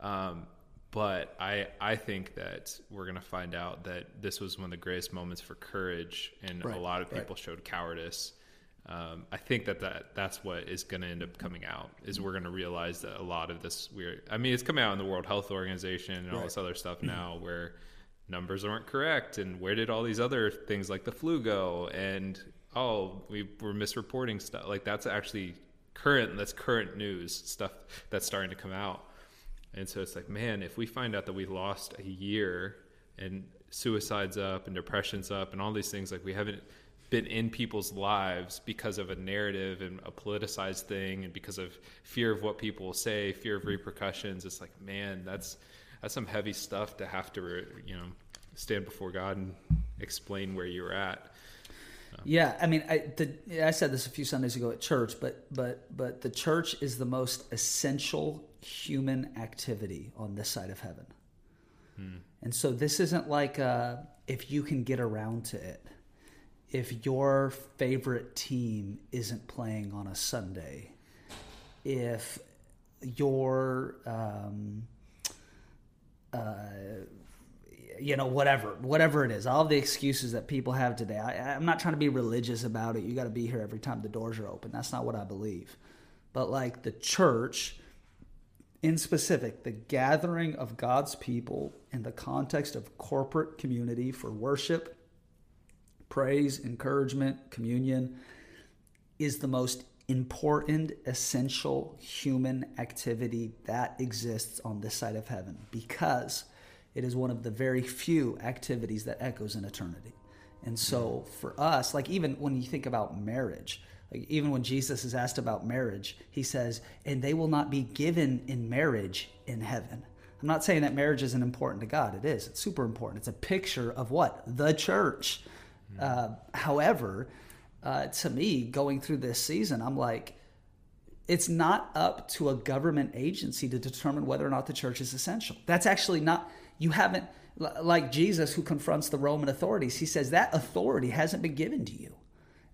um, but I, I think that we're going to find out that this was one of the greatest moments for courage, and Right, a lot of right. people showed cowardice. Um, I think that, that that's what is going to end up coming out is we're going to realize that a lot of this weird. I mean, it's coming out in the World Health Organization and all this other stuff now, where numbers aren't correct, and where did all these other things like the flu go? And oh, we were misreporting stuff. Like that's actually current. That's current news stuff that's starting to come out. And so it's like, man, if we find out that we lost a year and suicide's up and depression's up and all these things, like we haven't been in people's lives because of a narrative and a politicized thing and because of fear of what people will say, fear of repercussions, it's like, man, that's that's some heavy stuff to have to, you know, stand before God and explain where you're at. Yeah, I mean, I, the, I said this a few Sundays ago at church, but but but the church is the most essential human activity on this side of heaven, and so this isn't like uh, if you can get around to it. If your favorite team isn't playing on a Sunday, if your um, you know whatever whatever it is all the excuses that people have today. I, i'm not trying to be religious about it. You got to be here every time the doors are open. That's not what i believe. But like the church in specific the gathering of god's people in the context of corporate community for worship praise encouragement communion is the most important essential human activity that exists on this side of heaven. Because it is one of the very few activities that echoes in eternity. And so for us, like even when you think about marriage, like even when Jesus is asked about marriage, he says, "And they will not be given in marriage in heaven." I'm not saying that marriage isn't important to God. It is. It's super important. It's a picture of what the church. Uh, however, uh, to me, going through this season, I'm like, it's not up to a government agency to determine whether or not the church is essential. That's actually not, you haven't, like Jesus who confronts the Roman authorities, he says that authority hasn't been given to you.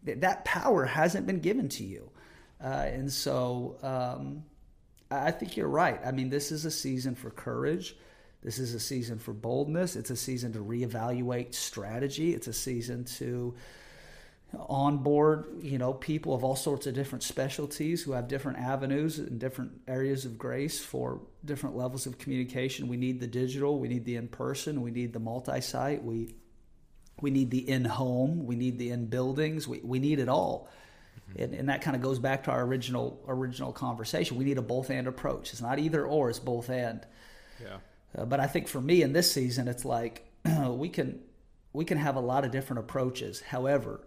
That power hasn't been given to you. Uh, and so um, I think you're right. I mean, this is a season for courage. This is a season for boldness. It's a season to reevaluate strategy. It's a season to onboard you know people of all sorts of different specialties who have different avenues and different areas of grace for different levels of communication. We need the digital we need the in person we need the multi-site we we need the in home we need the in buildings we, we need it all. And, and that kind of goes back to our original original conversation. We need a both and approach. It's not either or it's both and Yeah. uh, but I think for me in this season, it's like <clears throat> we can we can have a lot of different approaches. However,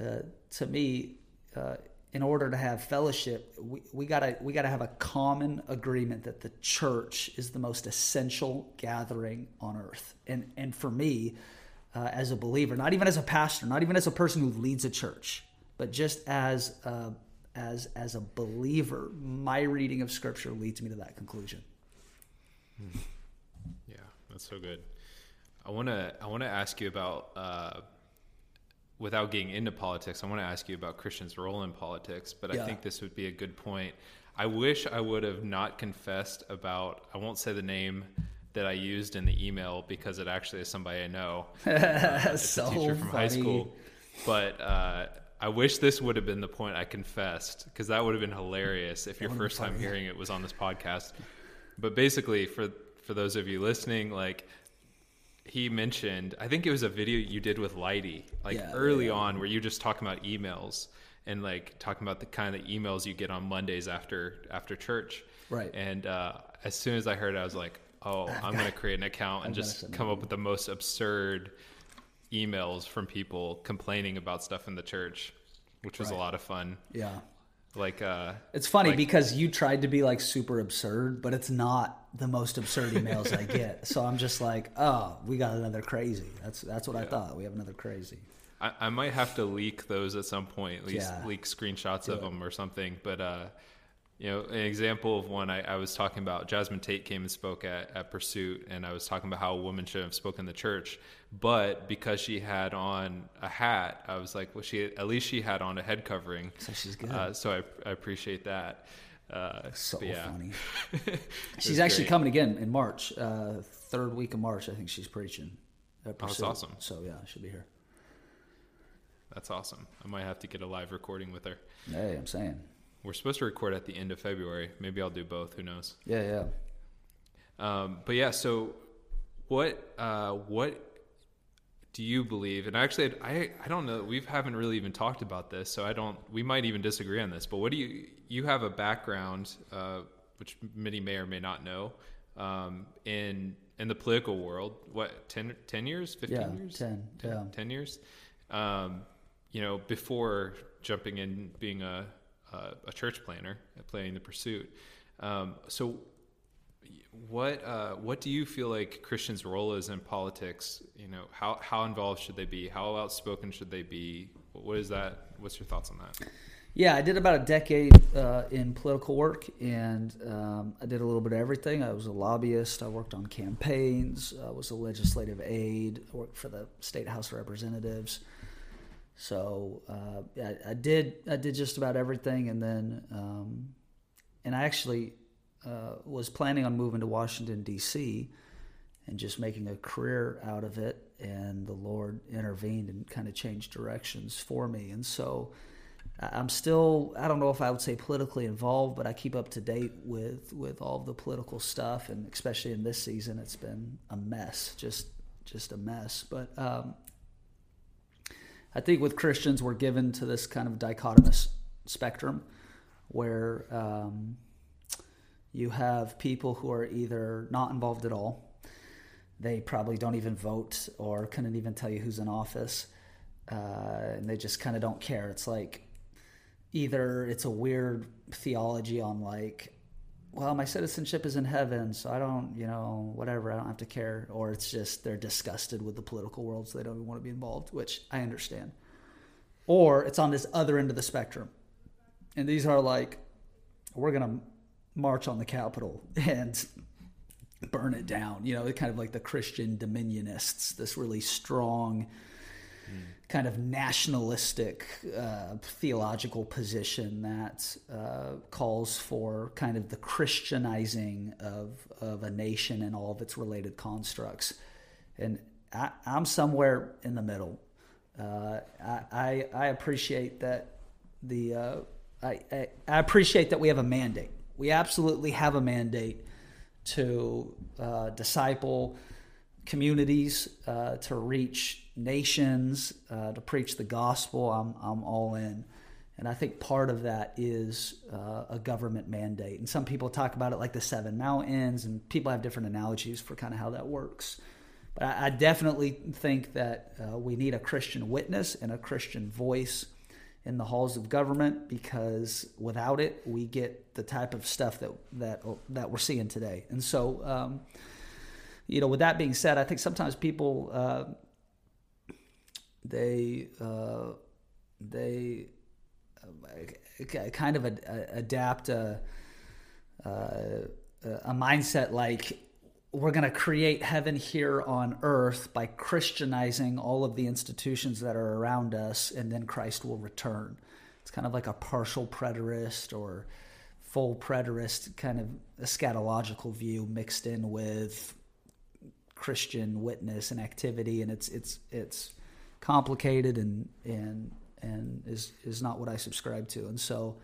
uh, to me, uh, in order to have fellowship, we, we gotta we gotta have a common agreement that the church is the most essential gathering on earth. And and for me, uh, as a believer, not even as a pastor, not even as a person who leads a church, but just as a, as as a believer, my reading of Scripture leads me to that conclusion. Yeah, that's so good. I want to I want to ask you about uh, without getting into politics. I want to ask you about Christians' role in politics, but Yeah. I think this would be a good point. I wish I would have not confessed about. I won't say the name that I used in the email because it actually is somebody I know. <laughs> It's so a teacher from high school. But uh, I wish this would have been the point I confessed because that would have been hilarious if your first time hearing it was on this podcast. But basically, for for those of you listening, like he mentioned, I think it was a video you did with Lighty, like Yeah, early yeah. on, where you just talking about emails and like talking about the kind of emails you get on Mondays after after church. Right. And uh, as soon as I heard it, I was like, oh, <laughs> I'm going to create an account and just come up with the most absurd emails from people complaining about stuff in the church, which was a lot of fun. Yeah. Like, uh, It's funny Like- because you tried to be like super absurd, but it's not the most absurd emails I get. <laughs> So I'm just like, oh, we got another crazy. That's that's what I thought. We have another crazy. I, I might have to leak those at some point, at least Yeah. leak screenshots of it. them or something. But uh, you know, an example of one I, I was talking about. Jasmine Tate came and spoke at, at Pursuit, and I was talking about how a woman should have spoken in the church, but because she had on a hat, I was like, well, she at least she had on a head covering, So she's good. uh, so I, I appreciate that. Uh, so yeah. funny. <laughs> She's actually great. coming again in March, uh, third week of March. I think she's preaching. at Oh, that's awesome. So yeah, she'll be here. That's awesome. I might have to get a live recording with her. Hey, I'm saying. We're supposed to record at the end of February. Maybe I'll do both. Who knows? Yeah, yeah. Um, but yeah, so what uh, what do you believe? And actually, I I don't know. We haven't really even talked about this, so I don't. We might even disagree on this. But what do you you have a background, uh, which many may or may not know, um, in in the political world? What 10, 10 years, fifteen Yeah, years, 10, yeah. 10 years. Um, you know, before jumping in being a a, a church planner, planning the pursuit. Um, so what uh, what do you feel like Christians' role is in politics? You know, how how involved should they be? How outspoken should they be? What is that? What's your thoughts on that? Yeah, I did about a decade uh, in political work, and um, I did a little bit of everything. I was a lobbyist. I worked on campaigns. I was a legislative aide. I worked for the state house of representatives. So uh, I, I did. I did just about everything, and then um, and I actually uh, was planning on moving to Washington D.C. and just making a career out of it. And the Lord intervened and kind of changed directions for me, and so. I'm still I don't know if I would say politically involved, but I keep up to date with with all the political stuff, and especially in this season, it's been a mess, just just a mess. But um, I think with Christians, we're given to this kind of dichotomous spectrum where um, you have people who are either not involved at all, they probably don't even vote or couldn't even tell you who's in office, uh, and they just kind of don't care. It's like either it's a weird theology on like well my citizenship is in heaven so i don't you know whatever i don't have to care or it's just they're disgusted with the political world so they don't even want to be involved which i understand or it's on this other end of the spectrum and these are like we're going to march on the capitol and burn it down you know kind of like the christian dominionists this really strong kind of nationalistic uh, theological position that uh, calls for kind of the Christianizing of, of a nation and all of its related constructs. And I, I'm somewhere in the middle. Uh, I, I, I appreciate that the uh, I, I, I appreciate that we have a mandate. We absolutely have a mandate to uh, disciple communities, uh, to reach nations, uh, to preach the gospel. I'm, I'm all in. And I think part of that is uh, a government mandate. And some people talk about it like the seven mountains, and people have different analogies for kind of how that works. But I, I definitely think that uh, we need a Christian witness and a Christian voice in the halls of government because without it, we get the type of stuff that that that we're seeing today. And so, um, you know, with that being said, I think sometimes people uh, they uh, they uh, kind of a, adapt a, a, a mindset like we're going to create heaven here on earth by Christianizing all of the institutions that are around us, and then Christ will return. It's kind of like a partial preterist or full preterist kind of eschatological view mixed in with Christian witness and activity, and it's it's it's complicated and and and is is not what I subscribe to, and so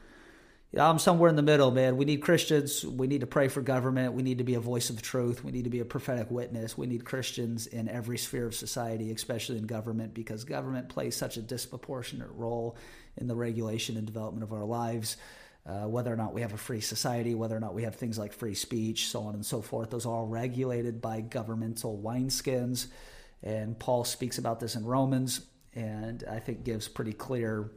I'm somewhere in the middle, man. We need Christians. We need to pray for government. We need to be a voice of truth. We need to be a prophetic witness. We need Christians in every sphere of society, especially in government, because government plays such a disproportionate role in the regulation and development of our lives. Uh, whether or not we have a free society, whether or not we have things like free speech, so on and so forth, those are all regulated by governmental wineskins. And Paul speaks about this in Romans, and I think gives pretty clear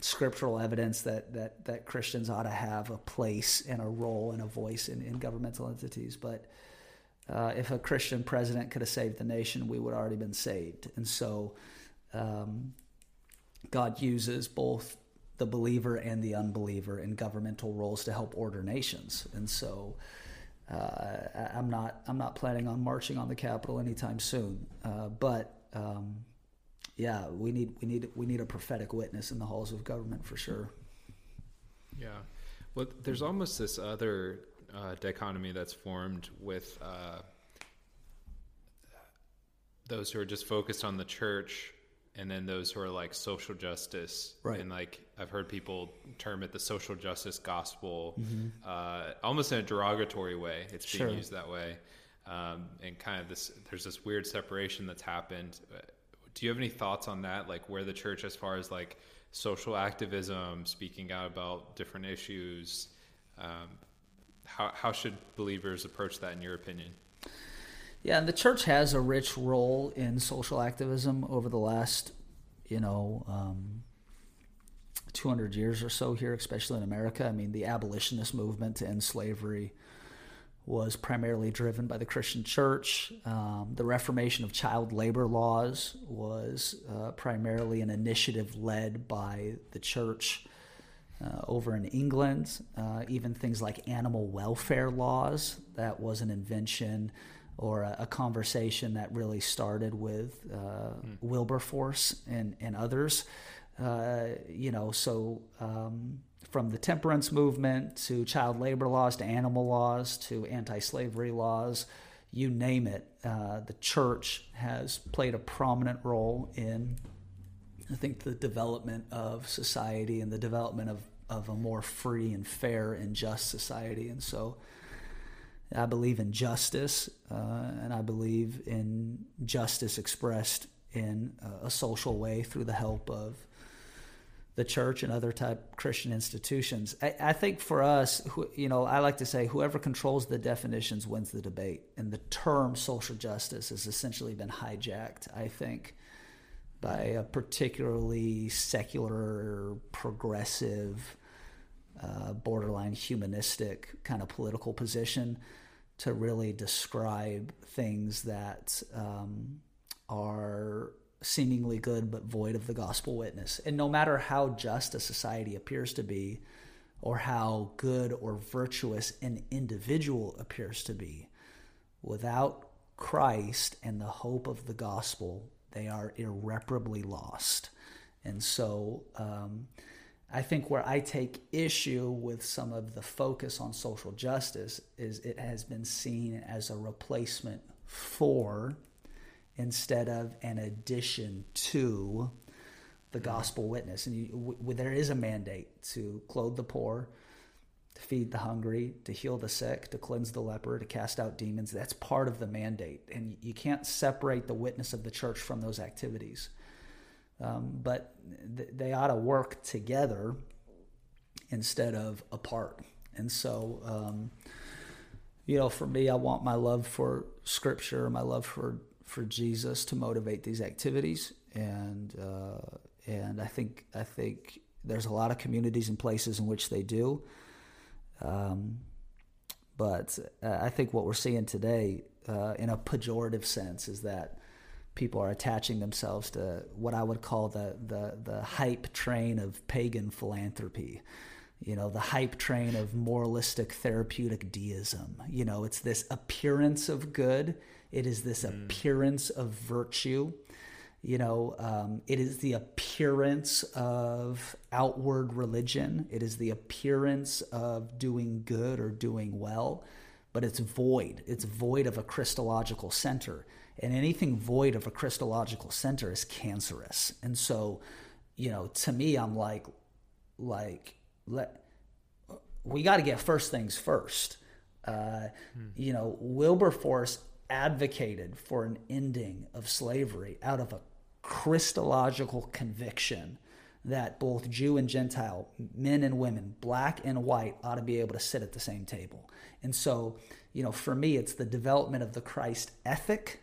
scriptural evidence that, that, that Christians ought to have a place and a role and a voice in, in governmental entities. But uh, if a Christian president could have saved the nation, we would already been saved. And so um, God uses both the believer and the unbeliever in governmental roles to help order nations. And so uh, I'm not I'm not planning on marching on the Capitol anytime soon. Uh, but um, yeah, we need we need we need a prophetic witness in the halls of government for sure. Yeah, well, there's almost this other uh, dichotomy that's formed with uh, those who are just focused on the church, and then those who are like social justice, right? And like I've heard people term it the social justice gospel, mm-hmm. uh, almost in a derogatory way. It's being sure. used that way. Um, and kind of this, there's this weird separation that's happened do you have any thoughts on that? Like where the church as far as like social activism speaking out about different issues um, how, how should believers approach that in your opinion? Yeah and the church has a rich role in social activism over the last you know um, 200 years or so here especially in america. I mean the abolitionist movement to end slavery was primarily driven by the Christian church. Um, the reformation of child labor laws was uh, primarily an initiative led by the church uh, over in England. Uh, even things like animal welfare laws, that was an invention or a, a conversation that really started with mm. Wilberforce and, and others. Uh, you know, so. Um, from the temperance movement to child labor laws to animal laws to anti slavery laws, you name it. Uh, the church has played a prominent role in, I think, the development of society and the development of, of a more free and fair and just society. And so I believe in justice, uh, and I believe in justice expressed in a social way through the help of the church and other type Christian institutions. I, I, think for us, you know, I like to say whoever controls the definitions wins the debate. And the term social justice has essentially been hijacked, I think, by a particularly secular, progressive, uh, borderline humanistic kind of political position to really describe things that um, are seemingly good but void of the gospel witness. And no matter how just a society appears to be, or how good or virtuous an individual appears to be, without Christ and the hope of the gospel, they are irreparably lost. And so, um, I think where I take issue with some of the focus on social justice is it has been seen as a replacement for instead of an addition to the gospel witness. And you, w- there is a mandate to clothe the poor, to feed the hungry, to heal the sick, to cleanse the leper, to cast out demons. That's part of the mandate. And you can't separate the witness of the church from those activities. Um, but th- they ought to work together instead of apart. And so, um, you know, for me, I want my love for Scripture, my love for for Jesus to motivate these activities, and uh, and I think I think there's a lot of communities and places in which they do. Um, but uh, I think what we're seeing today, uh, in a pejorative sense, is that people are attaching themselves to what I would call the the, the hype train of pagan philanthropy. you know, the hype train of moralistic therapeutic deism. You know, it's this appearance of good, it is this mm. appearance of virtue. You know, um, it is the appearance of outward religion. It is the appearance of doing good or doing well, but it's void. It's void of a Christological center. And anything void of a Christological center is cancerous. And so, you know, to me, I'm like, like, let we got to get first things first. Uh, hmm. You know, Wilberforce advocated for an ending of slavery out of a Christological conviction that both Jew and Gentile, men and women, black and white, ought to be able to sit at the same table. And so, you know, for me, it's the development of the Christ ethic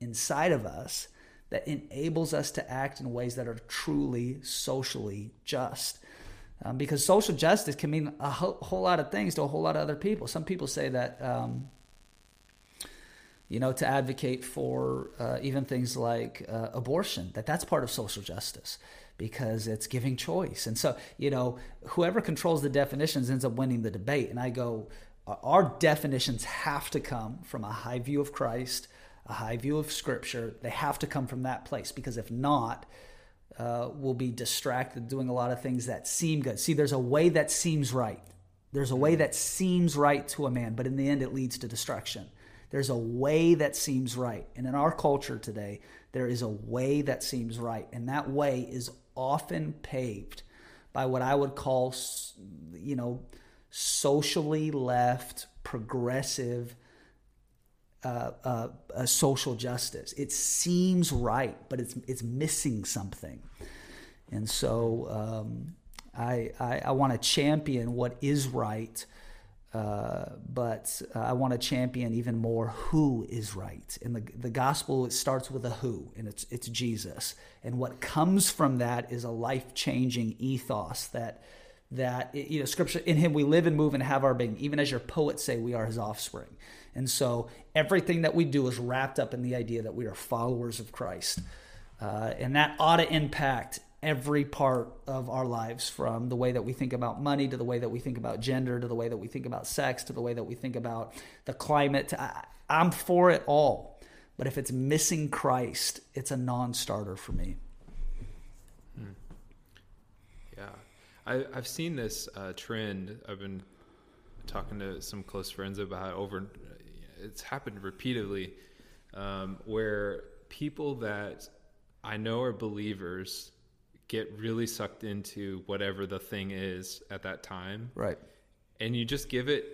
inside of us that enables us to act in ways that are truly socially just. Um, because social justice can mean a whole, whole, lot of things to a whole lot of other people. Some people say that, um, you know, to advocate for uh, even things like uh, abortion, that that's part of social justice because it's giving choice. And so, you know, whoever controls the definitions ends up winning the debate. And I go, our definitions have to come from a high view of Christ, a high view of Scripture. They have to come from that place because if not, uh, will be distracted doing a lot of things that seem good. See, there's a way that seems right. There's a way that seems right to a man, but in the end, it leads to destruction. There's a way that seems right. And in our culture today, there is a way that seems right. And that way is often paved by what I would call, you know, socially left, progressive, uh, uh, uh, social justice. It seems right, but it's it's missing something. And so um, I I, I want to champion what is right, uh, but I want to champion even more who is right. And the the gospel it starts with a who, and it's it's Jesus. And what comes from that is a life changing ethos that that you know scripture in him we live and move and have our being even as your poets say we are his offspring and so everything that we do is wrapped up in the idea that we are followers of christ uh, and that ought to impact every part of our lives from the way that we think about money to the way that we think about gender to the way that we think about sex to the way that we think about the climate I, i'm for it all but if it's missing christ it's a non-starter for me Yeah. I, have seen this uh, trend. I've been talking to some close friends about over. It's happened repeatedly, um, where people that I know are believers get really sucked into whatever the thing is at that time. Right. And you just give it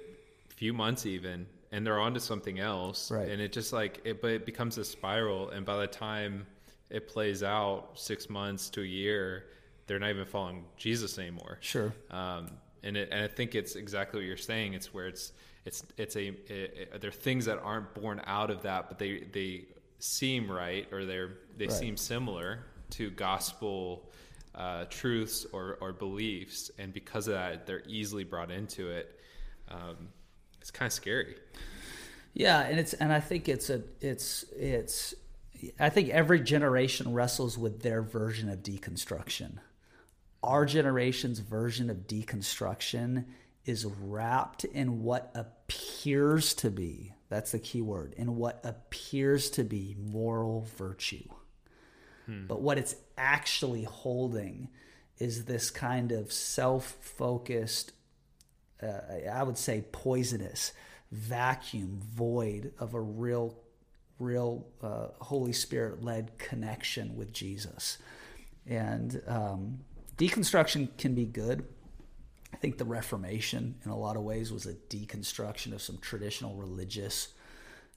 a few months even and they're on to something else. Right. And it just like it but it becomes a spiral and by the time it plays out six months to a year, they're not even following Jesus anymore. Sure. Um, and it, and I think it's exactly what you're saying. It's where it's it's it's a it, it, there are things that aren't born out of that, but they they seem right or they're they right. seem similar to gospel uh, truths or or beliefs, and because of that, they're easily brought into it. Um, it's kind of scary. Yeah, and it's and I think it's a it's it's I think every generation wrestles with their version of deconstruction our generation's version of deconstruction is wrapped in what appears to be that's the key word in what appears to be moral virtue hmm. but what it's actually holding is this kind of self-focused uh, i would say poisonous vacuum void of a real real uh, holy spirit led connection with jesus and um, deconstruction can be good. I think the Reformation, in a lot of ways, was a deconstruction of some traditional religious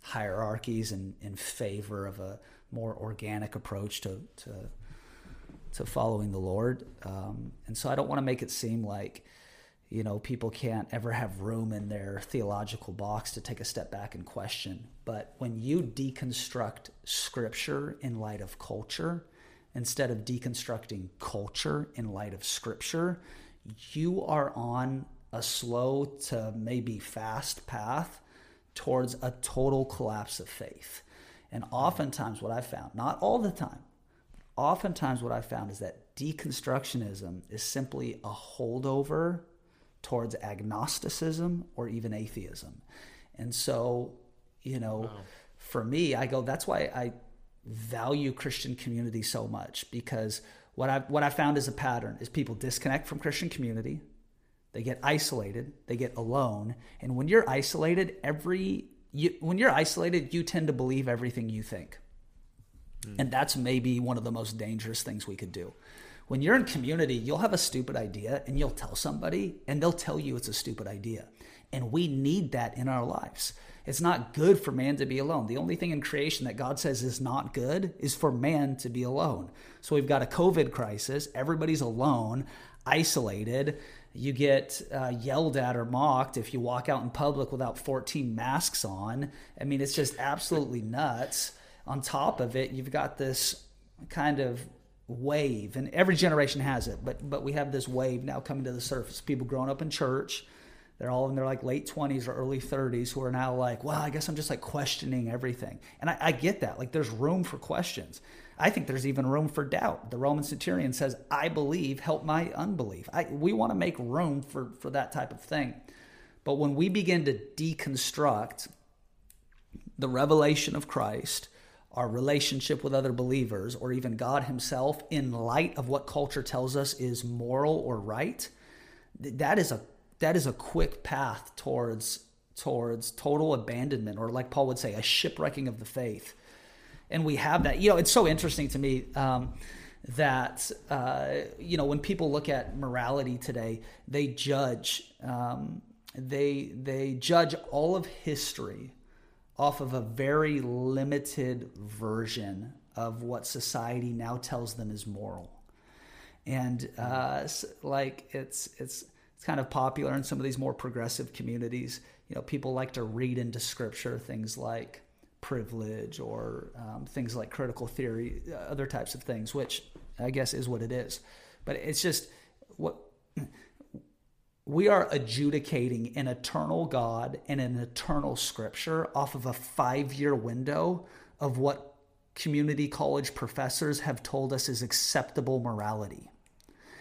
hierarchies in, in favor of a more organic approach to, to, to following the Lord. Um, and so I don't want to make it seem like, you know, people can't ever have room in their theological box to take a step back and question. But when you deconstruct scripture in light of culture, instead of deconstructing culture in light of scripture, you are on a slow to maybe fast path towards a total collapse of faith. And oftentimes, what I found, not all the time, oftentimes what I found is that deconstructionism is simply a holdover towards agnosticism or even atheism. And so, you know, wow. for me, I go, that's why I value Christian community so much because what I what I found is a pattern is people disconnect from Christian community, they get isolated, they get alone, and when you're isolated, every you, when you're isolated, you tend to believe everything you think. Mm. And that's maybe one of the most dangerous things we could do. When you're in community, you'll have a stupid idea and you'll tell somebody and they'll tell you it's a stupid idea. And we need that in our lives. It's not good for man to be alone. The only thing in creation that God says is not good is for man to be alone. So we've got a COVID crisis. Everybody's alone, isolated. You get uh, yelled at or mocked if you walk out in public without 14 masks on. I mean, it's just absolutely nuts. On top of it, you've got this kind of wave, and every generation has it, but but we have this wave now coming to the surface. People growing up in church, they're all in their like late 20s or early 30s who are now like, well, I guess I'm just like questioning everything. And I, I, get that. Like there's room for questions. I think there's even room for doubt. The Roman centurion says, I believe, help my unbelief. I, we want to make room for, for that type of thing. But when we begin to deconstruct the revelation of Christ, our relationship with other believers, or even God Himself, in light of what culture tells us is moral or right, that is a that is a quick path towards towards total abandonment or like paul would say a shipwrecking of the faith and we have that you know it's so interesting to me um, that uh, you know when people look at morality today they judge um, they they judge all of history off of a very limited version of what society now tells them is moral and uh, like it's it's it's kind of popular in some of these more progressive communities. You know, people like to read into scripture things like privilege or um, things like critical theory, uh, other types of things, which I guess is what it is. But it's just what we are adjudicating an eternal God and an eternal scripture off of a five year window of what community college professors have told us is acceptable morality.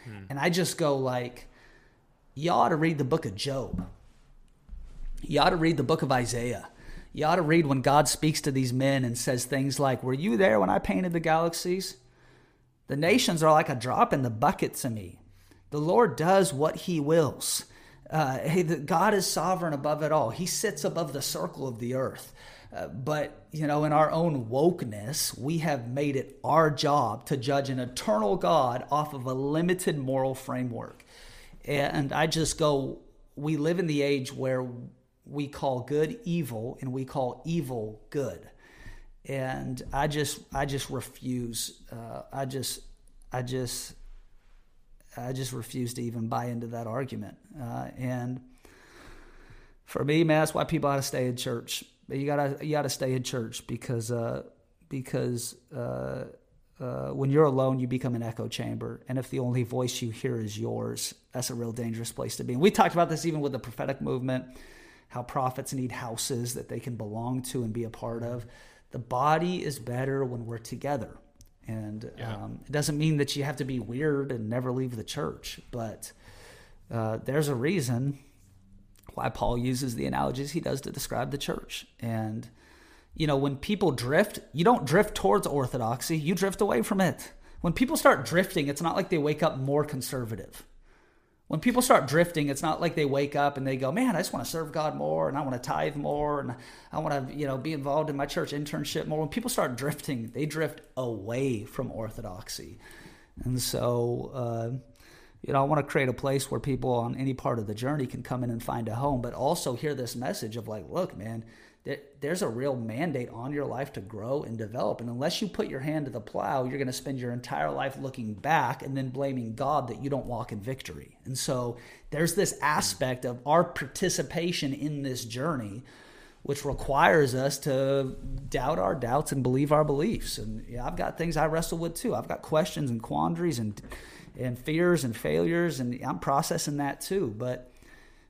Hmm. And I just go like, you ought to read the book of Job. You ought to read the book of Isaiah. You ought to read when God speaks to these men and says things like, Were you there when I painted the galaxies? The nations are like a drop in the bucket to me. The Lord does what he wills. Uh, hey, the, God is sovereign above it all. He sits above the circle of the earth. Uh, but, you know, in our own wokeness, we have made it our job to judge an eternal God off of a limited moral framework. And I just go, we live in the age where we call good evil and we call evil good. And I just, I just refuse. Uh, I just, I just, I just refuse to even buy into that argument. Uh, and for me, man, that's why people ought to stay in church. You gotta, you gotta stay in church because, uh, because uh, uh, when you're alone, you become an echo chamber. And if the only voice you hear is yours, that's a real dangerous place to be. And we talked about this even with the prophetic movement, how prophets need houses that they can belong to and be a part of. The body is better when we're together. And yeah. um, it doesn't mean that you have to be weird and never leave the church, but uh, there's a reason why Paul uses the analogies he does to describe the church. And you know, when people drift, you don't drift towards orthodoxy, you drift away from it. When people start drifting, it's not like they wake up more conservative. When people start drifting, it's not like they wake up and they go, "Man, I just want to serve God more and I want to tithe more and I want to, you know, be involved in my church internship more." When people start drifting, they drift away from orthodoxy. And so, uh, you know, I want to create a place where people on any part of the journey can come in and find a home, but also hear this message of like, look, man, there's a real mandate on your life to grow and develop. And unless you put your hand to the plow, you're going to spend your entire life looking back and then blaming God that you don't walk in victory. And so there's this aspect of our participation in this journey, which requires us to doubt our doubts and believe our beliefs. And yeah, I've got things I wrestle with too. I've got questions and quandaries and and fears and failures, and I'm processing that too. But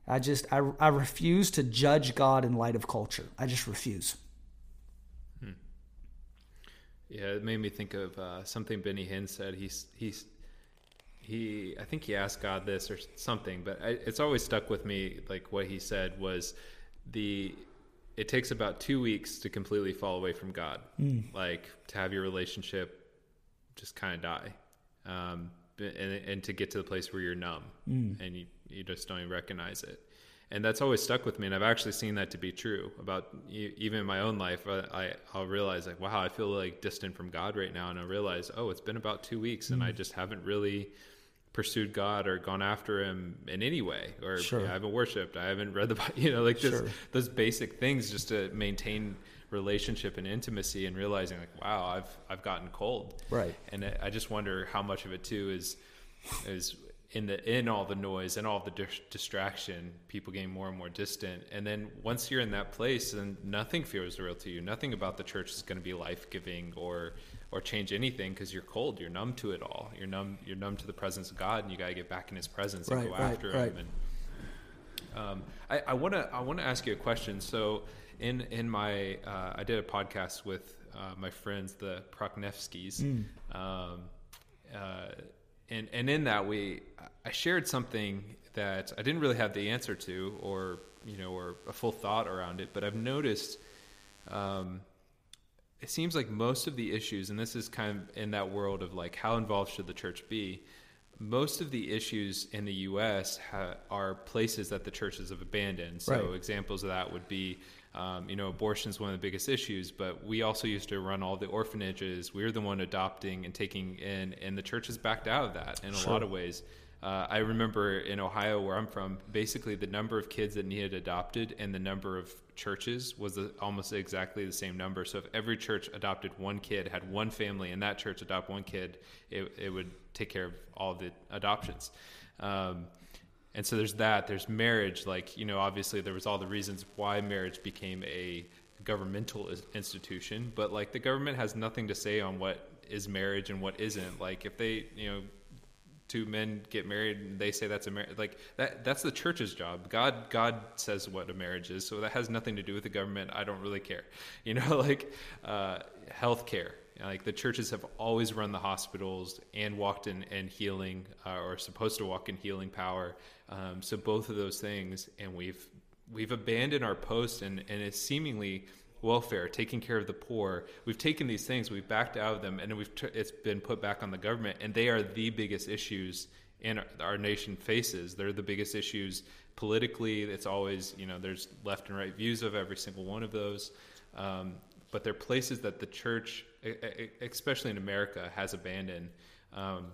I just I, I refuse to judge God in light of culture. I just refuse. Hmm. Yeah, it made me think of uh, something Benny Hinn said. He's he's he I think he asked God this or something, but I, it's always stuck with me. Like what he said was the it takes about two weeks to completely fall away from God, mm. like to have your relationship just kind of die, um, and, and, to get to the place where you're numb mm. and you, you just don't even recognize it. And that's always stuck with me, and I've actually seen that to be true about even in my own life. I, will realize like, wow, I feel like distant from God right now, and I realize, oh, it's been about two weeks, mm. and I mm. just haven't really pursued God or gone after Him in any way, or sure. I haven't worshipped, I haven't read the Bible, <laughs> you know, like sure. those basic things just to maintain relationship and intimacy, and realizing like, wow, I've I've gotten cold, right? And I just wonder how much of it too is is in the in all the noise and all the di- distraction, people getting more and more distant. And then once you're in that place, then nothing feels real to you. Nothing about the church is going to be life giving or or change anything because you're cold. You're numb to it all. You're numb. You're numb to the presence of God, and you got to get back in His presence and right, go right, after right. Him. And um, I want to I want to ask you a question. So in in my uh, I did a podcast with uh, my friends the Proknevskis. Mm. Um, uh, and and in that we I shared something that I didn't really have the answer to or you know or a full thought around it, but I've noticed um, it seems like most of the issues, and this is kind of in that world of like how involved should the church be. Most of the issues in the U.S. Ha- are places that the churches have abandoned. So right. examples of that would be, um, you know, abortion is one of the biggest issues. But we also used to run all the orphanages. We are the one adopting and taking in, and the church has backed out of that in sure. a lot of ways. Uh, I remember in Ohio, where I'm from, basically the number of kids that needed adopted and the number of churches was the, almost exactly the same number. So if every church adopted one kid, had one family and that church adopt one kid, it, it would take care of all the adoptions. Um, and so there's that. There's marriage. Like you know, obviously there was all the reasons why marriage became a governmental institution, but like the government has nothing to say on what is marriage and what isn't. Like if they you know two men get married and they say that's a marriage like that that's the church's job god god says what a marriage is so that has nothing to do with the government i don't really care you know <laughs> like uh, health care like the churches have always run the hospitals and walked in and healing uh, or supposed to walk in healing power um, so both of those things and we've we've abandoned our post and and it's seemingly welfare, taking care of the poor. We've taken these things, we've backed out of them, and we've it's been put back on the government, and they are the biggest issues in our, our nation faces. They're the biggest issues politically. It's always you know there's left and right views of every single one of those, um, but they're places that the church, especially in America, has abandoned. Um,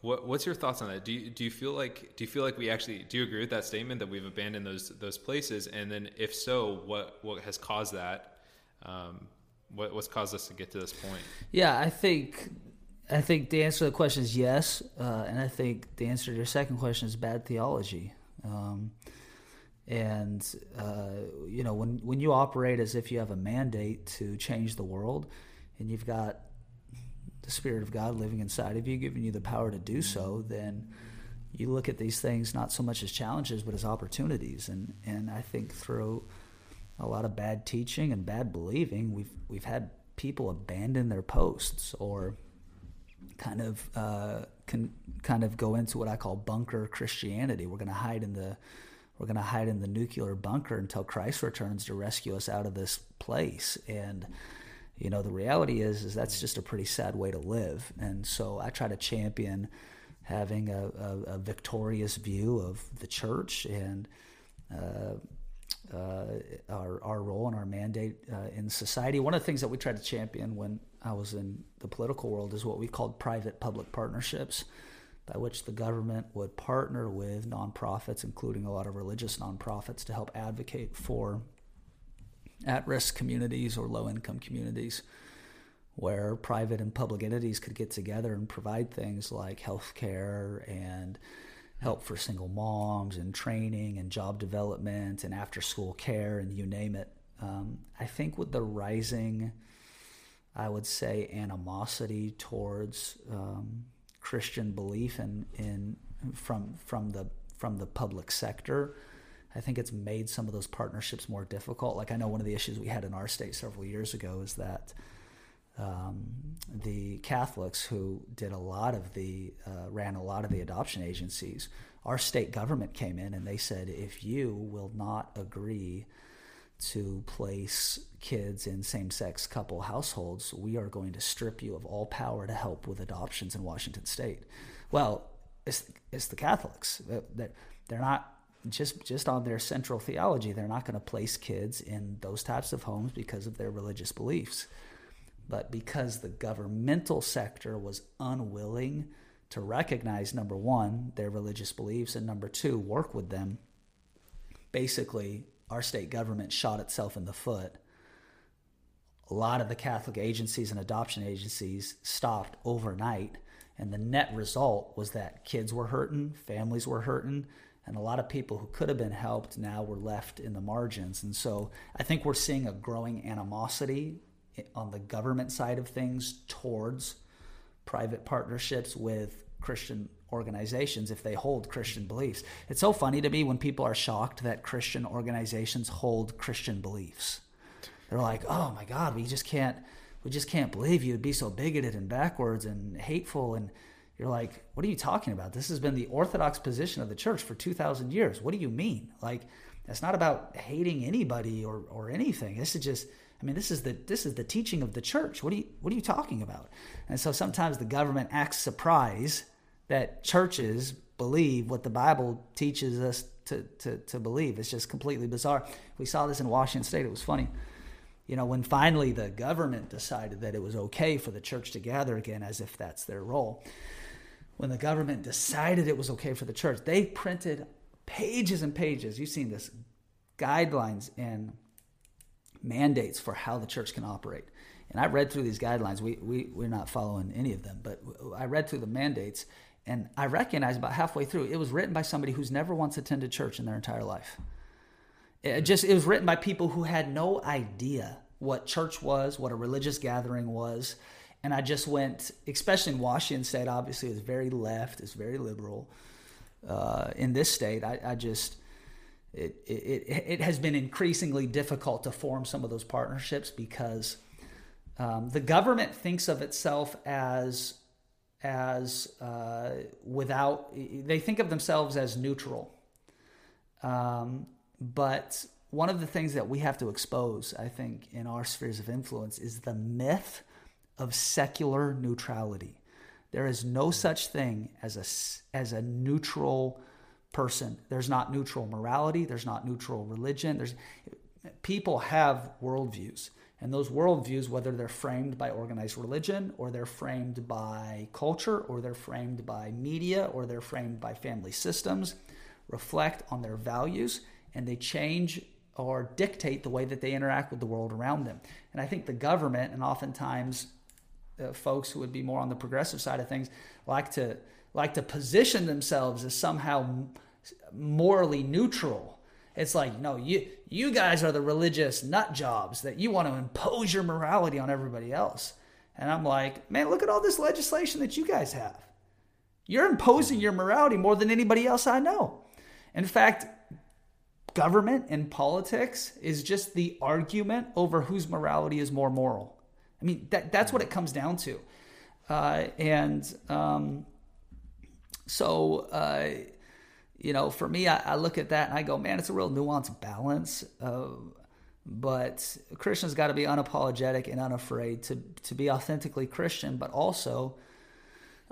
what, what's your thoughts on that? Do you, do you feel like do you feel like we actually do you agree with that statement that we've abandoned those those places? And then if so, what what has caused that? Um, what, what's caused us to get to this point? Yeah, I think I think the answer to the question is yes, uh, and I think the answer to your second question is bad theology. Um, and uh, you know, when when you operate as if you have a mandate to change the world, and you've got the Spirit of God living inside of you, giving you the power to do so, then you look at these things not so much as challenges but as opportunities. And and I think through a lot of bad teaching and bad believing, we've we've had people abandon their posts or kind of uh, can kind of go into what I call bunker Christianity. We're going to hide in the we're going to hide in the nuclear bunker until Christ returns to rescue us out of this place. And you know the reality is is that's just a pretty sad way to live and so i try to champion having a, a, a victorious view of the church and uh, uh, our, our role and our mandate uh, in society. One of the things that we tried to champion when I was in the political world is what we called private public partnerships, by which the government would partner with nonprofits, including a lot of religious nonprofits, to help advocate for at risk communities or low income communities where private and public entities could get together and provide things like health care and help for single moms and training and job development and after school care and you name it. Um, I think with the rising, I would say, animosity towards um, Christian belief in, in from from the from the public sector, I think it's made some of those partnerships more difficult. Like I know one of the issues we had in our state several years ago is that um, the Catholics who did a lot of the uh, ran a lot of the adoption agencies. Our state government came in and they said, if you will not agree to place kids in same-sex couple households, we are going to strip you of all power to help with adoptions in Washington State. Well, it's it's the Catholics that they're not just just on their central theology. They're not going to place kids in those types of homes because of their religious beliefs but because the governmental sector was unwilling to recognize number one their religious beliefs and number two work with them basically our state government shot itself in the foot a lot of the catholic agencies and adoption agencies stopped overnight. And the net result was that kids were hurting families were hurting and a lot of people who could have been helped now were left in the margins. And so i think we're seeing a growing animosity on the government side of things towards private partnerships with Christian organizations if they hold Christian beliefs. It's so funny to me when people are shocked that Christian organizations hold Christian beliefs. They're like, "Oh my God, we just can't, we just can't believe you'd be so bigoted and backwards and hateful." And you're like, "What are you talking about? This has been the orthodox position of the church for two thousand years. What do you mean? Like, it's not about hating anybody or or anything. This is just I mean, this is the this is the teaching of the church. What are you what are you talking about? And so sometimes the government acts surprised that churches believe what the Bible teaches us to, to, to believe. It's just completely bizarre. We saw this in Washington State. It was funny. You know, when finally the government decided that it was okay for the church to gather again, as if that's their role, when the government decided it was okay for the church, they printed pages and pages. You've seen this guidelines and mandates for how the church can operate. And I read through these guidelines. We, we, we're not following any of them, but I read through the mandates and I recognized about halfway through it was written by somebody who's never once attended church in their entire life. It just it was written by people who had no idea what church was, what a religious gathering was. And I just went, especially in Washington State, obviously it's very left, it's very liberal. Uh, in this state, I, I just it, it, it has been increasingly difficult to form some of those partnerships because um, the government thinks of itself as as uh, without they think of themselves as neutral um, but one of the things that we have to expose i think in our spheres of influence is the myth of secular neutrality there is no such thing as a as a neutral person. There's not neutral morality, there's not neutral religion. There's people have worldviews. And those worldviews, whether they're framed by organized religion, or they're framed by culture, or they're framed by media, or they're framed by family systems, reflect on their values and they change or dictate the way that they interact with the world around them. And I think the government, and oftentimes uh, folks who would be more on the progressive side of things, like to like to position themselves as somehow morally neutral. It's like, no, you you guys are the religious nut jobs that you want to impose your morality on everybody else. And I'm like, man, look at all this legislation that you guys have. You're imposing your morality more than anybody else I know. In fact, government and politics is just the argument over whose morality is more moral. I mean, that, that's what it comes down to. Uh, and um, so, uh, you know, for me, I, I, look at that and I go, man, it's a real nuanced balance. Uh, but Christians got to be unapologetic and unafraid to to be authentically Christian, but also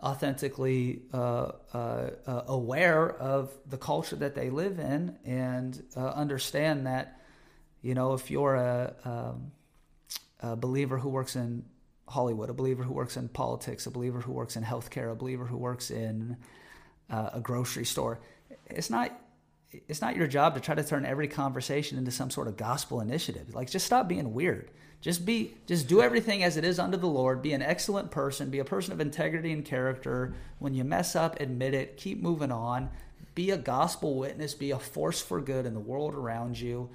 authentically uh, uh, uh aware of the culture that they live in and uh, understand that, you know, if you're a, um, a believer who works in Hollywood, a believer who works in politics, a believer who works in healthcare, a believer who works in uh, a grocery store. It's not it's not your job to try to turn every conversation into some sort of gospel initiative. Like just stop being weird. Just be just do everything as it is unto the Lord. Be an excellent person. Be a person of integrity and character. When you mess up, admit it. Keep moving on. Be a gospel witness. Be a force for good in the world around you.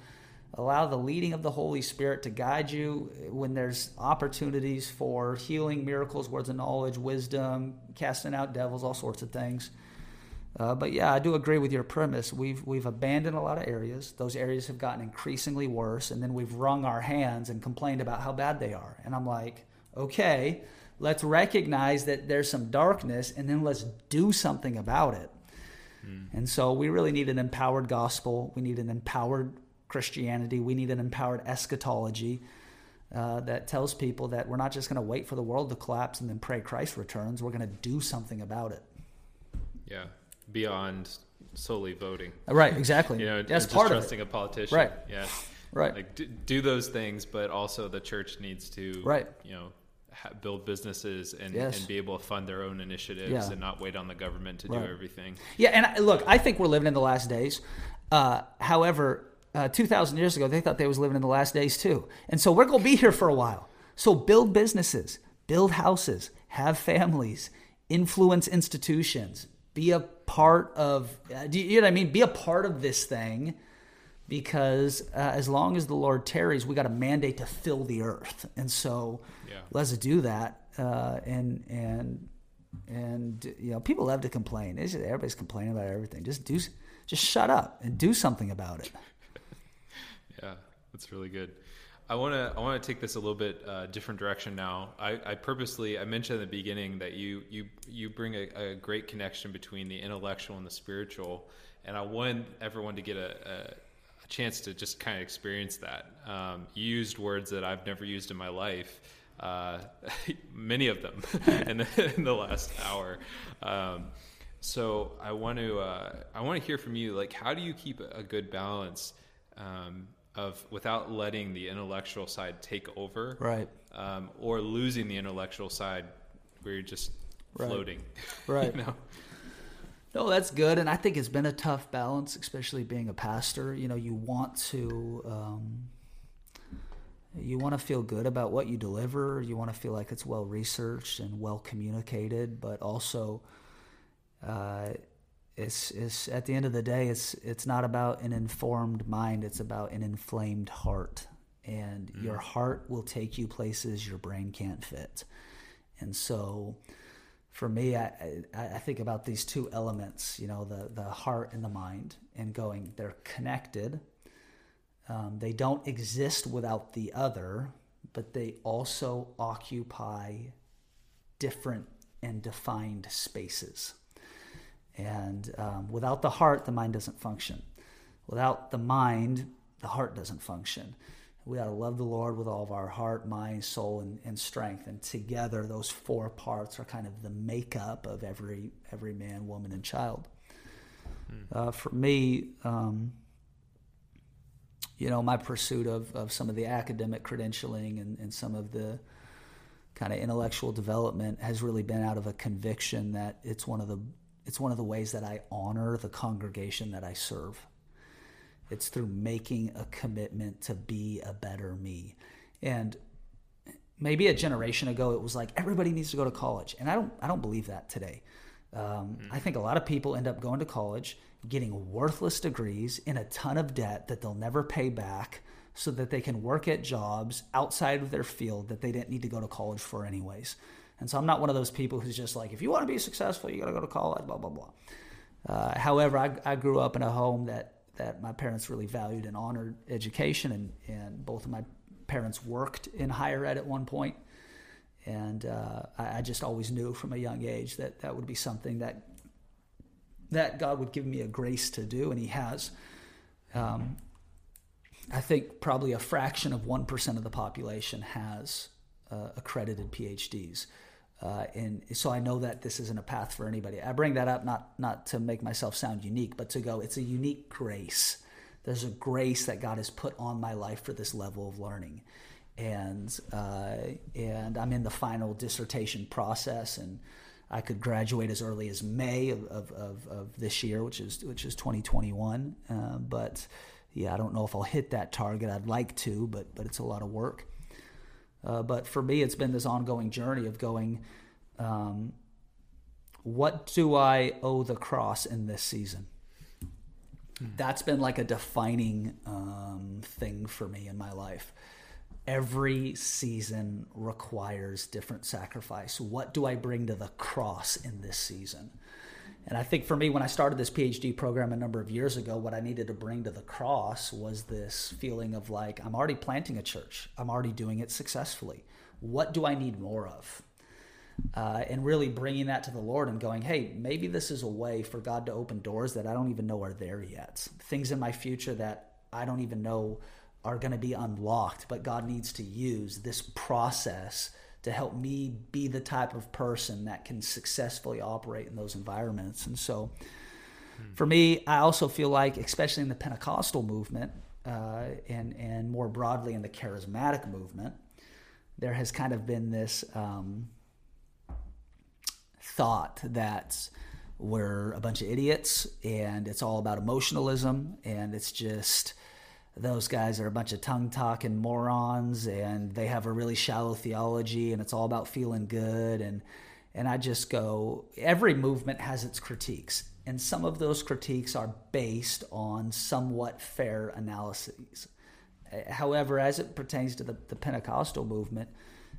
Allow the leading of the Holy Spirit to guide you when there's opportunities for healing, miracles, words of knowledge, wisdom, casting out devils, all sorts of things. Uh, but yeah, I do agree with your premise. We've we've abandoned a lot of areas. Those areas have gotten increasingly worse, and then we've wrung our hands and complained about how bad they are. And I'm like, Okay, let's recognize that there's some darkness and then let's do something about it. Mm. And so we really need an empowered gospel. We need an empowered Christianity. We need an empowered eschatology uh, that tells people that we're not just going to wait for the world to collapse and then pray Christ returns. We're going to do something about it. Yeah, beyond solely voting. Right, exactly. you know, that's part trusting of it. a politician. Right. Yeah. Right. Like do, do, those things, but also the church needs to. Right. You know. build businesses and, yes. and be able to fund their own initiatives yeah. and not wait on the government to right. do everything. Yeah, and look, I think we're living in the last days. Uh, however, uh, 2,000 years ago, they thought they was living in the last days too. And so we're going to be here for a while. So build businesses, build houses, have families, influence institutions, be a part of, uh, do you know what I mean? Be a part of this thing because uh, as long as the Lord tarries, we got a mandate to fill the earth. And so yeah. let's do that. Uh, and, and, and, you know, people love to complain. Just, everybody's complaining about everything. Just do, just shut up and do something about it. <laughs> yeah, that's really good. I want to I want to take this a little bit uh, different direction now. I, I, purposely I mentioned in the beginning that you you you bring a, a, great connection between the intellectual and the spiritual, and I want everyone to get a, a, a chance to just kind of experience that. Um, you used words that I've never used in my life, uh, <laughs> many of them <laughs> in, the, in the last hour. Um, so I want to uh, I want to hear from you. Like, how do you keep a good balance? Um, of without letting the intellectual side take over, right? Um, or losing the intellectual side where you're just right. floating, <laughs> right? you know? No, that's good, and I think it's been a tough balance, especially being a pastor. You know, you want to. Um, you want to feel good about what you deliver. You want to feel like it's well researched and well communicated, but also uh, it's, it's at the end of the day, it's it's not about an informed mind. It's about an inflamed heart, and mm. your heart will take you places your brain can't fit. And so, for me, I, I, I think about these two elements. You know, the the heart and the mind, and going they're connected. Um, they don't exist without the other, but they also occupy different and defined spaces. And um, without the heart, the mind doesn't function. Without the mind, the heart doesn't function. We got to love the Lord with all of our heart, mind, soul, and, and strength. And together, those four parts are kind of the makeup of every every man, woman, and child. Hmm. Uh, for me, um, you know, my pursuit of, of some of the academic credentialing and, and some of the kind of intellectual development has really been out of a conviction that it's one of the it's one of the ways that I honor the congregation that I serve. It's through making a commitment to be a better me. And maybe a generation ago, it was like everybody needs to go to college, and I don't. I don't believe that today. Um, I think a lot of people end up going to college, getting worthless degrees in a ton of debt that they'll never pay back, so that they can work at jobs outside of their field that they didn't need to go to college for anyways. And so I'm not one of those people who's just like, if you want to be successful, you got to go to college, blah, blah, blah. Uh, however, I, I, grew up in a home that, that my parents really valued and honored education, and, and both of my parents worked in higher ed at one point. And uh, I, I just always knew from a young age that that would be something that that God would give me a grace to do, and He has. Um, I think probably a fraction of 1% of the population has uh, accredited PhDs. Uh, and so I know that this isn't a path for anybody. I bring that up not not to make myself sound unique, but to go. It's a unique grace. There's a grace that God has put on my life for this level of learning, and uh, and I'm in the final dissertation process, and I could graduate as early as May of, of, of, of this year, which is which is 2021. Uh, but yeah, I don't know if I'll hit that target. I'd like to, but but it's a lot of work. Uh, but for me, it's been this ongoing journey of going, um, what do I owe the cross in this season? Hmm. That's been like a defining um, thing for me in my life. Every season requires different sacrifice. What do I bring to the cross in this season? And I think for me, when I started this PhD program a number of years ago, what I needed to bring to the cross was this feeling of like, I'm already planting a church, I'm already doing it successfully. What do I need more of? Uh, and really bringing that to the Lord and going, hey, maybe this is a way for God to open doors that I don't even know are there yet. Things in my future that I don't even know are going to be unlocked, but God needs to use this process to help me be the type of person that can successfully operate in those environments. And so, hmm. for me, I also feel like, especially in the Pentecostal movement uh, and and more broadly in the charismatic movement, there has kind of been this um, thought that we're a bunch of idiots and it's all about emotionalism and it's just those guys are a bunch of tongue talking morons and they have a really shallow theology and it's all about feeling good and and I just go every movement has its critiques and some of those critiques are based on somewhat fair analyses. However, as it pertains to the, the Pentecostal movement,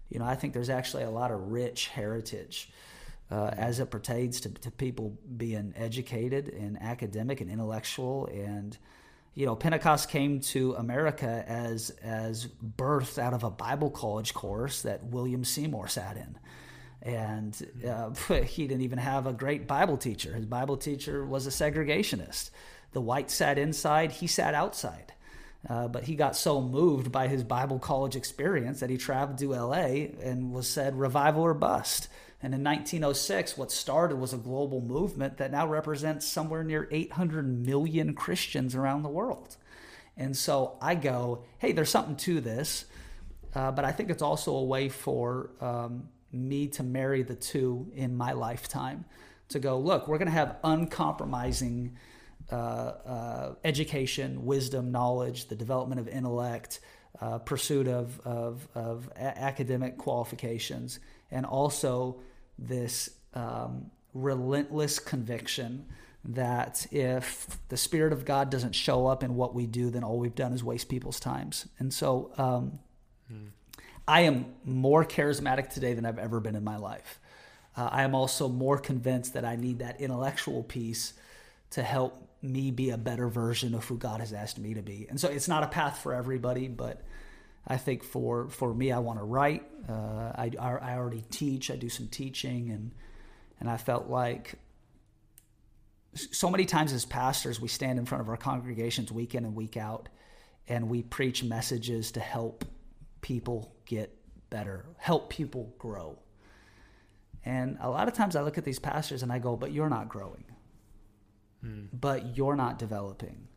you know, I think there's actually a lot of rich heritage uh, as it pertains to, to people being educated and academic and intellectual and you know, Pentecost came to America as as birthed out of a Bible college course that William Seymour sat in, and uh, <laughs> he didn't even have a great Bible teacher. His Bible teacher was a segregationist. The white sat inside; he sat outside. Uh, but he got so moved by his Bible college experience that he traveled to L.A. and was said revival or bust. And in 1906, what started was a global movement that now represents somewhere near 800 million Christians around the world. And so I go, hey, there's something to this, uh, but I think it's also a way for um, me to marry the two in my lifetime. To go, look, we're going to have uncompromising uh, uh, education, wisdom, knowledge, the development of intellect, uh, pursuit of, of, of a- academic qualifications, and also this um, relentless conviction that if the Spirit of God doesn't show up in what we do, then all we've done is waste people's times. And so um. I am more charismatic today than I've ever been in my life. Uh, I am also more convinced that I need that intellectual piece to help me be a better version of who God has asked me to be. And so it's not a path for everybody, but I think for for me, I want to write. Uh, I I already teach. I do some teaching, and and I felt like so many times as pastors, we stand in front of our congregations week in and week out, and we preach messages to help people get better, help people grow. And a lot of times I look at these pastors and I go, but you're not growing. Hmm. But you're not developing.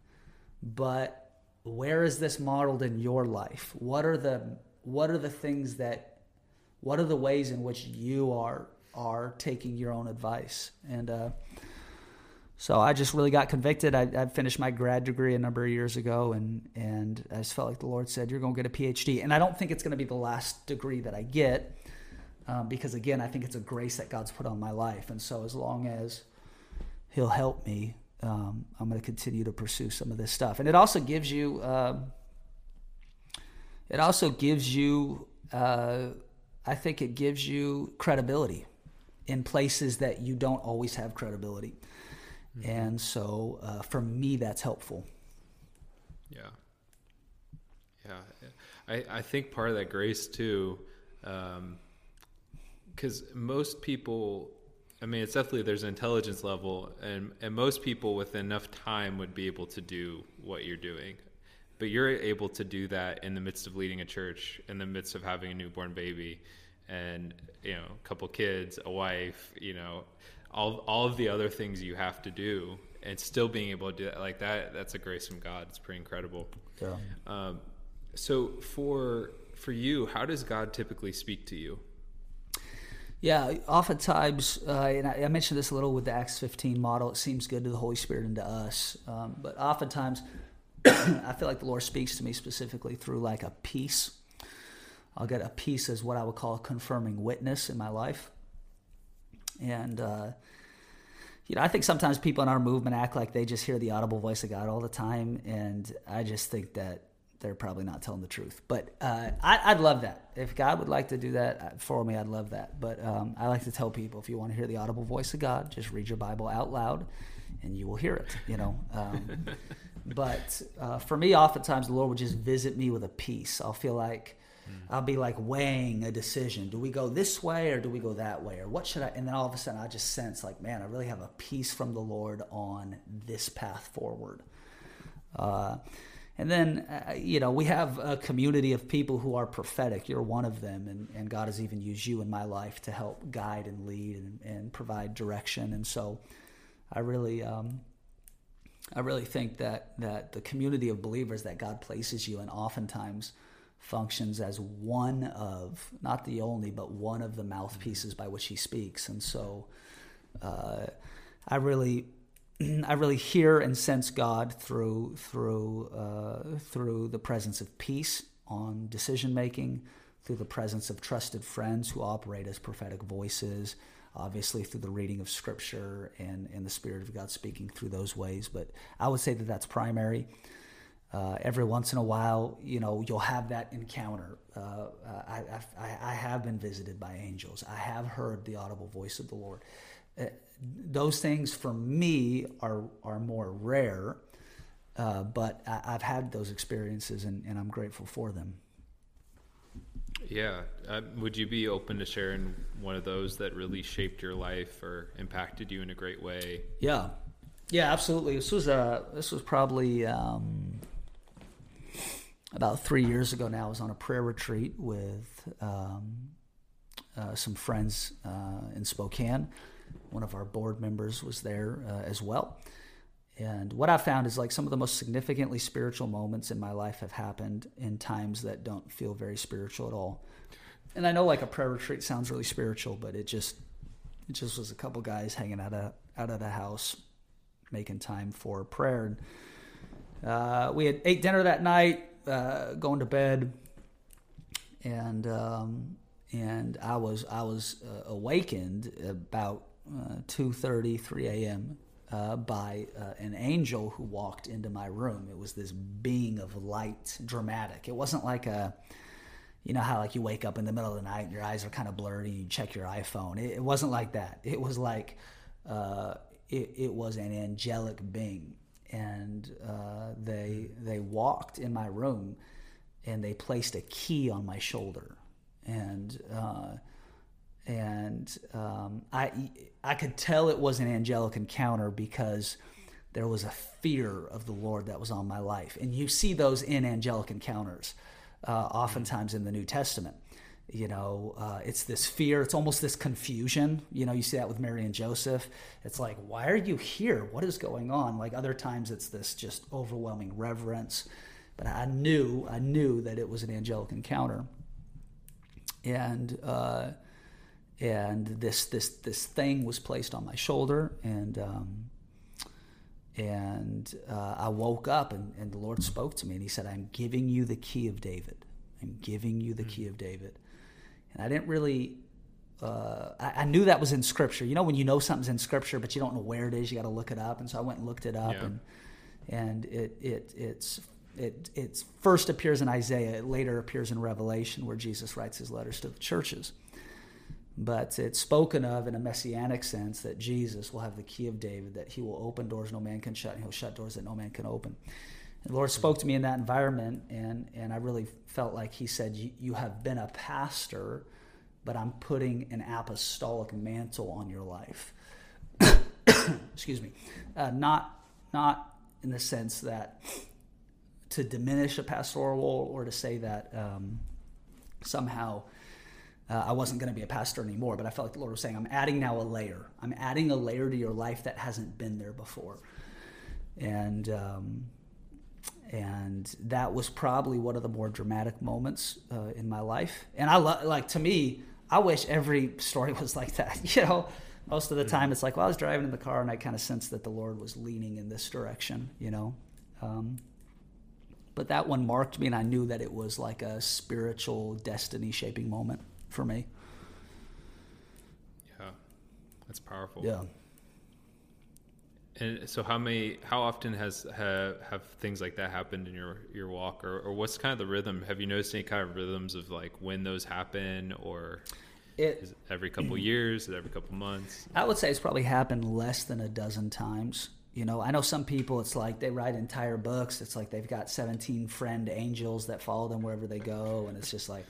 But where is this modeled in your life? What are the what are the things that what are the ways in which you are are taking your own advice? And uh, so I just really got convicted. I, I, finished my grad degree a number of years ago, and and I just felt like the Lord said, "You're going to get a PhD." And I don't think it's going to be the last degree that I get, um, because again, I think it's a grace that God's put on my life. And so as long as He'll help me, um, I'm going to continue to pursue some of this stuff. And it also gives you, uh, it also gives you, uh, I think it gives you credibility in places that you don't always have credibility. Mm-hmm. And so uh, for me, that's helpful. Yeah. Yeah. I, I think part of that grace too, because um, most people I mean, it's definitely there's an intelligence level, and and most people with enough time would be able to do what you're doing, but you're able to do that in the midst of leading a church, in the midst of having a newborn baby, and you know, a couple kids, a wife, you know, all all of the other things you have to do, and still being able to do that like that. That's a grace from God. It's pretty incredible. Yeah. Um, so for for you, how does God typically speak to you? Yeah, oftentimes, uh, and I, I, mentioned this a little with the Acts 15 model. It seems good to the Holy Spirit and to us, um, but oftentimes, <coughs> I feel like the Lord speaks to me specifically through like a peace. I'll get a peace as what I would call a confirming witness in my life, and uh, you know, I think sometimes people in our movement act like they just hear the audible voice of God all the time, and I just think that they're probably not telling the truth. But uh, I, would love that. If God would like to do that uh, for me, I'd love that. But um, I like to tell people if you want to hear the audible voice of God, just read your Bible out loud and you will hear it, you know. Um, <laughs> but uh, for me, oftentimes the Lord would just visit me with a peace. I'll feel like mm. I'll be like weighing a decision. Do we go this way or do we go that way? Or what should I? And then all of a sudden I just sense like, man, I really have a peace from the Lord on this path forward. Uh, and then, uh, you know, we have a community of people who are prophetic. You're one of them, and, and God has even used you in my life to help guide and lead and, and provide direction. And so I really, um, I really think that, that the community of believers that God places you in oftentimes functions as one of, not the only, but one of the mouthpieces by which He speaks. And so uh, I really <clears throat> I really hear and sense God through through uh, through the presence of peace on decision making, through the presence of trusted friends who operate as prophetic voices, obviously through the reading of Scripture and and the Spirit of God speaking through those ways. But I would say that that's primary. Uh, every once in a while, you know, you'll have that encounter. Uh, I, I, I have been visited by angels. I have heard the audible voice of the Lord. Those things for me are are more rare, uh, but I, have had those experiences and, and, I'm grateful for them. Yeah, uh, would you be open to sharing one of those that really shaped your life or impacted you in a great way? Yeah, yeah, absolutely. This was uh, this was probably um, about three years ago. Now I was on a prayer retreat with um, uh, some friends uh, in Spokane one of our board members was there uh, as well. And what I found is like some of the most significantly spiritual moments in my life have happened in times that don't feel very spiritual at all. And I know like a prayer retreat sounds really spiritual, but it just it just was a couple guys hanging out of out of the house, making time for prayer. And, uh, we had ate dinner that night, uh, going to bed, and um, and I was I was uh, awakened about uh, 2.30, 3 a.m. Uh, by uh, an angel who walked into my room. It was this being of light, dramatic. It wasn't like a, you know how like you wake up in the middle of the night and your eyes are kind of blurry and you check your iPhone. It, it wasn't like that. It was like, uh, it, it, was an angelic being, and uh, they they walked in my room, and they placed a key on my shoulder, and uh, and um, I I could tell it was an angelic encounter because there was a fear of the Lord that was on my life, and you see those in angelic encounters, uh, oftentimes in the New Testament. You know, uh, it's this fear. It's almost this confusion. You know, you see that with Mary and Joseph. It's like, why are you here? What is going on? Like other times, it's this just overwhelming reverence. But I knew, I knew that it was an angelic encounter, and. Uh, and this this this thing was placed on my shoulder and um, and uh, I woke up and, and the Lord spoke to me and he said I'm giving you the key of David. I'm giving you the mm-hmm. key of David. And I didn't really uh, I, I, knew that was in scripture. You know when you know something's in scripture but you don't know where it is you got to look it up. And so I went and looked it up yeah. and and it it it's it it first appears in Isaiah it later appears in Revelation where Jesus writes his letters to the churches but it's spoken of in a messianic sense that Jesus will have the key of David, that he will open doors no man can shut, and he'll shut doors that no man can open. And the Lord spoke to me in that environment, and, and I really felt like He said, You have been a pastor, but I'm putting an apostolic mantle on your life. <coughs> Excuse me. Uh, not, not in the sense that to diminish a pastoral role or to say that um, somehow uh, I wasn't going to be a pastor anymore, but I felt like the Lord was saying, I'm adding now a layer. I'm adding a layer to your life that hasn't been there before. And, um, and that was probably one of the more dramatic moments uh, in my life. And I lo- like, to me, I wish every story <laughs> was like that. You know, most of the time it's like, well, I was driving in the car and I kind of sensed that the Lord was leaning in this direction, you know. Um, but that one marked me, and I knew that it was like a spiritual destiny shaping moment for me. Yeah, that's powerful. Yeah. And so, how many? How often has have, have things like that happened in your your walk, or, or what's kind of the rhythm? Have you noticed any kind of rhythms of like when those happen, or It, is it every couple years, every couple months? I would say it's probably happened less than a dozen times. You know, I know some people, it's like they write entire books. It's like they've got 17 friend angels that follow them wherever they go. And it's just like,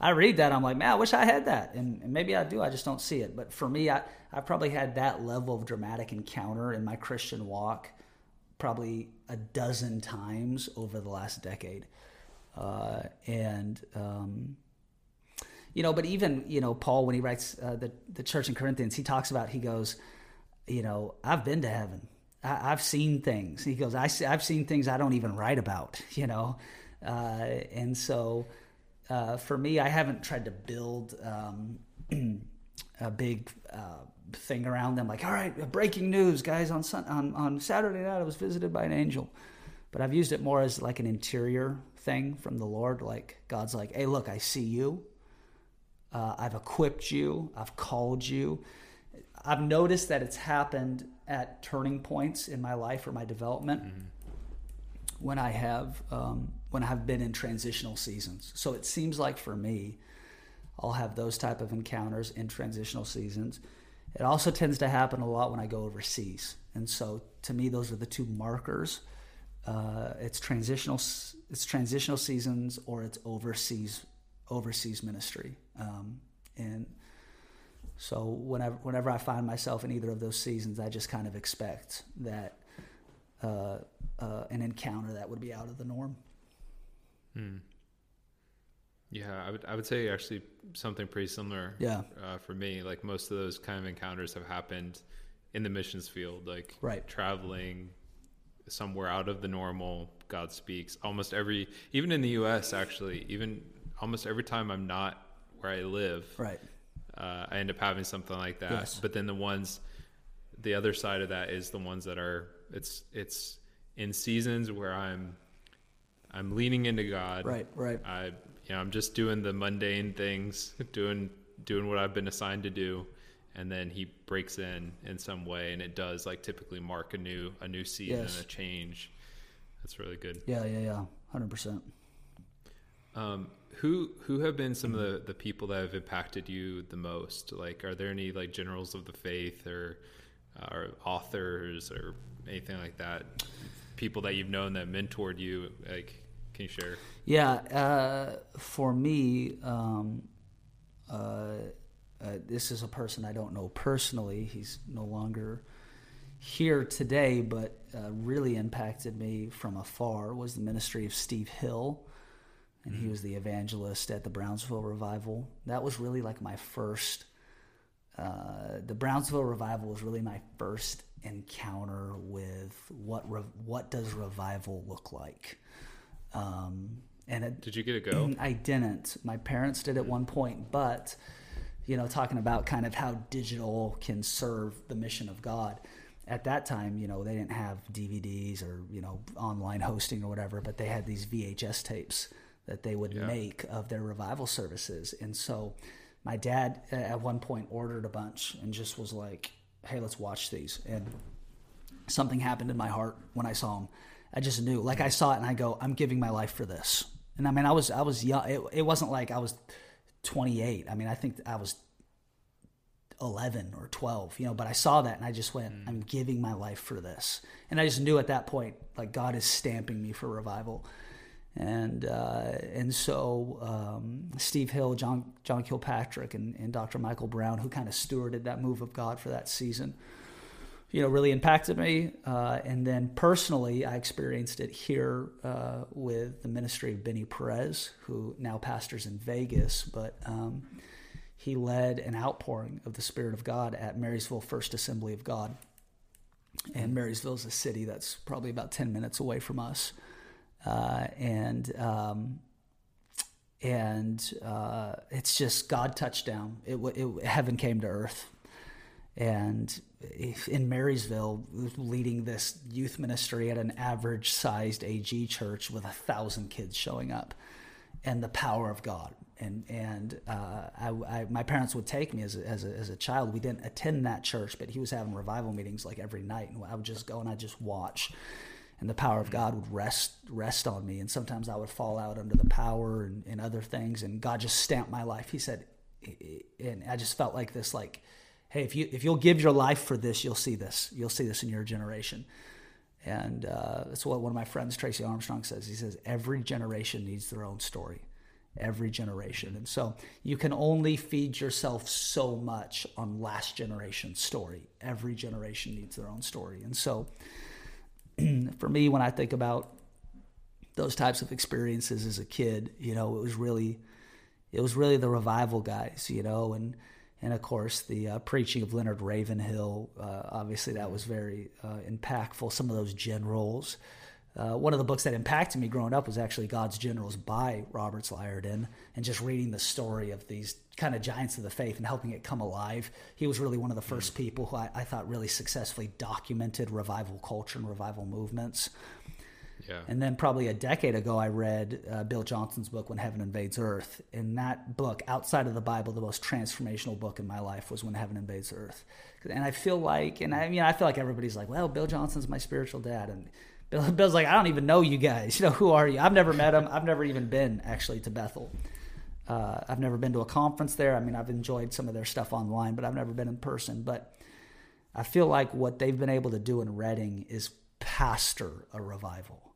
I read that, I'm like, man, I wish I had that. And, and maybe I do, I just don't see it. But for me, I, I've probably had that level of dramatic encounter in my Christian walk probably a dozen times over the last decade. Uh, and, um, you know, but even, you know, Paul, when he writes uh, the, the church in Corinthians, he talks about, he goes, you know, I've been to heaven. I, I've seen things. He goes, I see, I've seen things I don't even write about, <laughs> you know? Uh, and so uh, for me, I haven't tried to build um, <clears throat> a big uh, thing around them. Like, all right, breaking news, guys, on, sun- on, on Saturday night, I was visited by an angel. But I've used it more as like an interior thing from the Lord. Like, God's like, hey, look, I see you. Uh, I've equipped you. I've called you. I've noticed that it's happened at turning points in my life or my development when I have um, when I have been in transitional seasons. So it seems like for me, I'll have those type of encounters in transitional seasons. It also tends to happen a lot when I go overseas, and so to me, those are the two markers. Uh, it's transitional. It's transitional seasons or it's overseas overseas ministry, um, and so whenever whenever I find myself in either of those seasons, I just kind of expect that uh, uh, an encounter that would be out of the norm. Hmm. Yeah, I would I would say actually something pretty similar. Yeah. Uh, for me, like most of those kind of encounters have happened in the missions field, like Right. traveling somewhere out of the normal. God speaks almost every, even in the U.S. Actually, even almost every time I'm not where I live, Right. uh, I end up having something like that. Yes. But then the ones, the other side of that is the ones that are it's it's in seasons where I'm I'm leaning into God. Right. Right. I you know I'm just doing the mundane things, <laughs> doing doing what I've been assigned to do, and then He breaks in in some way, and it does like typically mark a new a new season, Yes. a change. That's really good. Yeah. Yeah. Yeah. Hundred percent. Um, who who have been some of the, the people that have impacted you the most? Like, are there any like generals of the faith or uh, or authors or anything like that? People that you've known that mentored you. Like, can you share? Yeah. Uh, for me, um, uh, uh, this is a person I don't know personally. He's no longer here today, but uh, really impacted me from afar was the ministry of Steve Hill. And he was the evangelist at the Brownsville Revival. That was really like my first uh, the Brownsville revival was really my first encounter with what re- what does revival look like. Um, and it, Did you get a go? <clears throat> I didn't. My parents did at one point, but you know, talking about kind of how digital can serve the mission of God. At that time, you know, they didn't have DVDs or you know online hosting or whatever, but they had these VHS tapes that they would Yeah. make of their revival services, and so my dad at one point ordered a bunch and just was like, "Hey, let's watch these." And something happened in my heart when I saw him. I just knew, like I saw it, and I go, "I'm giving my life for this." And I mean, I was I was young. It, it wasn't like I was 28. I mean, I think I was 11 or 12, you know. But I saw that, and I just went, "I'm giving my life for this." And I just knew at that point, like God is stamping me for revival. And uh, and so um, Steve Hill, John John Kilpatrick, and, and Dr. Michael Brown, who kind of stewarded that move of God for that season, you know, really impacted me. Uh, and then personally, I experienced it here uh, with the ministry of Benny Perez, who now pastors in Vegas, but um, he led an outpouring of the Spirit of God at Marysville First Assembly of God. And Marysville is a city that's probably about 10 minutes away from us. Uh, and um, and uh, it's just God touched down. It, it heaven came to earth, and in Marysville, leading this youth ministry at an average-sized AG church with a thousand kids showing up, and the power of God. and and uh, I, I, my parents would take me as a, as a, as a child. We didn't attend that church, but he was having revival meetings like every night, and I would just go and I'd just watch, and the power of God would rest rest on me. And sometimes I would fall out under the power and, and other things, and God just stamped my life. He said, and I just felt like this, like, hey, if you if you'll give your life for this, you'll see this. You'll see this in your generation. And uh, that's what one of my friends, Tracy Armstrong, says. He says, every generation needs their own story every generation. And so you can only feed yourself so much on last generation's story. Every generation needs their own story. And so <clears throat> for me, when I think about those types of experiences as a kid, you know, it was really, it was really the revival guys, you know, and, and of course the uh, preaching of Leonard Ravenhill, uh, obviously that was very uh, impactful. Some of those generals, uh, one of the books that impacted me growing up was actually God's Generals by Roberts Liardon, and just reading the story of these kind of giants of the faith and helping it come alive. He was really one of the first people who I, I thought really successfully documented revival culture and revival movements. And then probably a decade ago, I read uh, Bill Johnson's book When Heaven Invades Earth. In that book, outside of the Bible, the most transformational book in my life was When Heaven Invades Earth. And I feel like, and I mean, I feel like everybody's like, well, Bill Johnson's my spiritual dad, and Bill, <laughs> Bill's like, I don't even know you guys. <laughs> You know, who are you? I've never met him. I've never even been actually to Bethel. Uh, I've never been to a conference there. I mean, I've enjoyed some of their stuff online, but I've never been in person. But I feel like what they've been able to do in Redding is pastor a revival.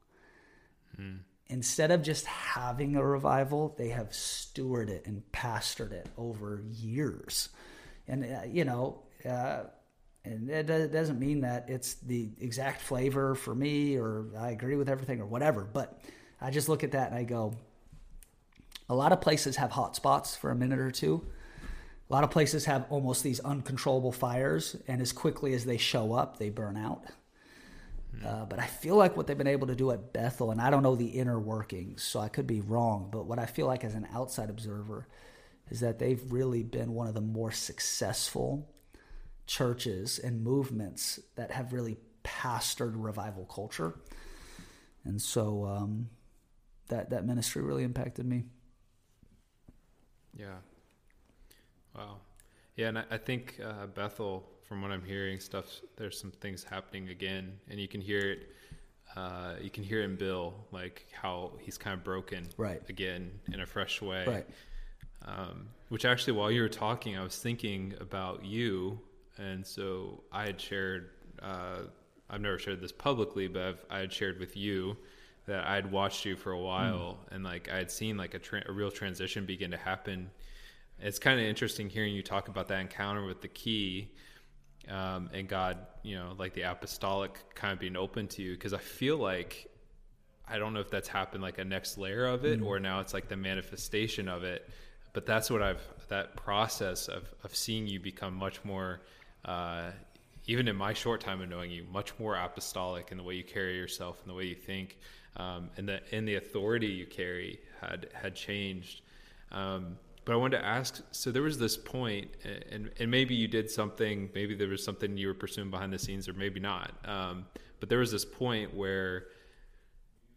Hmm. Instead of just having a revival, they have stewarded it and pastored it over years. And, uh, you know, uh, and it doesn't mean that it's the exact flavor for me or I agree with everything or whatever. But I just look at that and I go, a lot of places have hot spots for a minute or two. A lot of places have almost these uncontrollable fires, and as quickly as they show up, they burn out. Hmm. Uh, but I feel like what they've been able to do at Bethel, and I don't know the inner workings, so I could be wrong, but what I feel like as an outside observer is that they've really been one of the more successful churches and movements that have really pastored revival culture. And so um, that that ministry really impacted me. Yeah. Wow. Yeah, and I, I think uh, Bethel, from what I'm hearing, stuff there's some things happening again, and you can hear it. Uh, you can hear in Bill like how he's kind of broken right. again in a fresh way. Right. Um, which actually, while you were talking, I was thinking about you and so I had shared. Uh, I've never shared this publicly, but I've, I had shared with you that I had watched you for a while, mm. and like I had seen like a, tra- a real transition begin to happen. It's kind of interesting hearing you talk about that encounter with the key, um, and God, you know, like the apostolic kind of being open to you, because I feel like I don't know if that's happened like a next layer of it, mm. or now it's like the manifestation of it. But that's what I've that process of of seeing you become much more uh, even in my short time of knowing you, much more apostolic in the way you carry yourself and the way you think, um, and the and the authority you carry had had changed. Um, but I wanted to ask. So there was this point, and and maybe you did something. Maybe there was something you were pursuing behind the scenes, or maybe not. Um, but there was this point where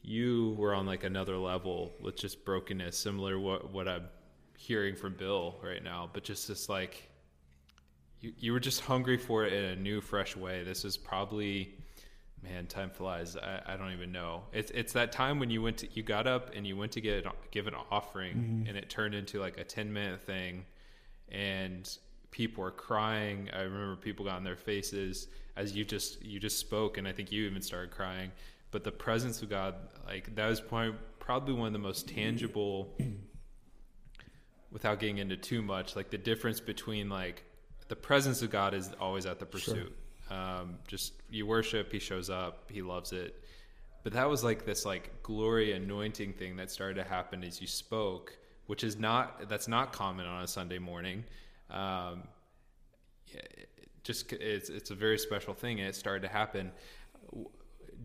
you were on like another level with just brokenness, similar what what I'm hearing from Bill right now. But just this like you, you were just hungry for it in a new, fresh way. This is probably, man, time flies. I, I don't even know. It's it's that time when you went to you got up and you went to get give an offering, mm-hmm. and it turned into like a ten minute thing, and people were crying. I remember people got on their faces as you just you just spoke, and I think you even started crying. But the presence of God, like that was probably probably one of the most tangible. without getting into too much, like the difference between like the presence of God is always at the pursuit. Sure. Um, just you worship, He shows up, He loves it. But that was like this like glory anointing thing that started to happen as you spoke, which is not that's not common on a Sunday morning. Um, just it's it's a very special thing, and it started to happen